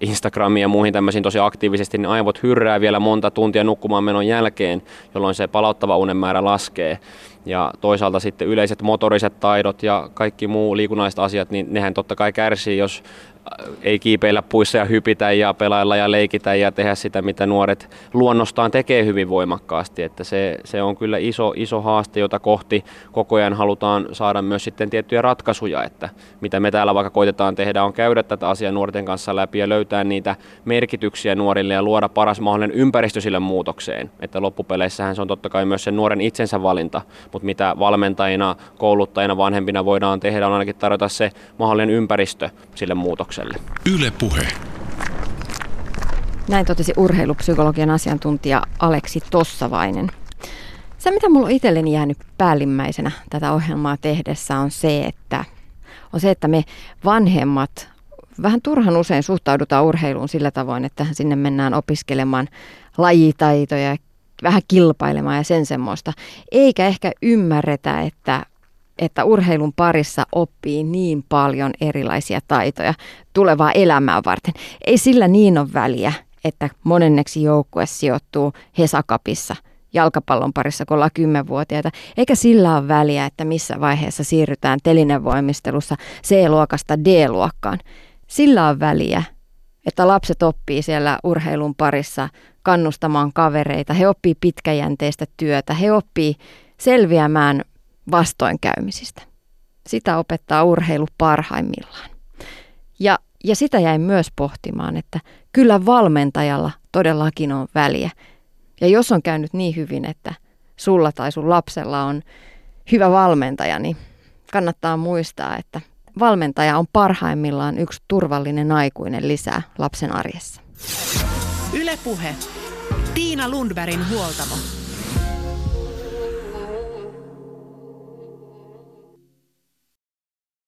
Instagramiin ja muihin tämmöisiin tosi aktiivisesti, niin aivot hyrrää vielä monta tuntia nukkumaan menon jälkeen, jolloin se palauttava unen määrä laskee. Ja toisaalta sitten yleiset motoriset taidot ja kaikki muu liikunnalliset asiat, niin nehän totta kai kärsii, jos ei kiipeillä puissa ja hypitä ja pelailla ja leikitä ja tehdä sitä, mitä nuoret luonnostaan tekee hyvin voimakkaasti. Että se, se on kyllä iso, iso haaste, jota kohti koko ajan halutaan saada myös sitten tiettyjä ratkaisuja, että mitä me täällä vaikka koitetaan tehdä on käydä tätä asiaa nuorten kanssa läpi ja löytää niitä merkityksiä nuorille ja luoda paras mahdollinen ympäristö sille muutokseen. Että loppupeleissähän se on totta kai myös sen nuoren itsensä valinta, mutta mitä valmentajina, kouluttajina, vanhempina voidaan tehdä on ainakin tarjota se mahdollinen ympäristö sille muutokselle kierrokselle. Yle Puhe. Näin totesi urheilupsykologian asiantuntija Aleksi Tossavainen. Se, mitä mulla on itselleni jäänyt päällimmäisenä tätä ohjelmaa tehdessä, on se, että, on se, että me vanhemmat vähän turhan usein suhtaudutaan urheiluun sillä tavoin, että sinne mennään opiskelemaan lajitaitoja, vähän kilpailemaan ja sen semmoista. Eikä ehkä ymmärretä, että että urheilun parissa oppii niin paljon erilaisia taitoja tulevaa elämää varten. Ei sillä niin ole väliä, että monenneksi joukkue sijoittuu Hesakapissa jalkapallon parissa, kun ollaan kymmenvuotiaita, eikä sillä ole väliä, että missä vaiheessa siirrytään telinevoimistelussa C-luokasta D-luokkaan. Sillä on väliä, että lapset oppii siellä urheilun parissa kannustamaan kavereita, he oppii pitkäjänteistä työtä, he oppii selviämään vastoinkäymisistä. Sitä opettaa urheilu parhaimmillaan. Ja, ja sitä jäin myös pohtimaan, että kyllä valmentajalla todellakin on väliä. Ja jos on käynyt niin hyvin, että sulla tai sun lapsella on hyvä valmentaja, niin kannattaa muistaa, että valmentaja on parhaimmillaan yksi turvallinen aikuinen lisää lapsen arjessa. Ylepuhe. Tiina Lundbergin huoltamo.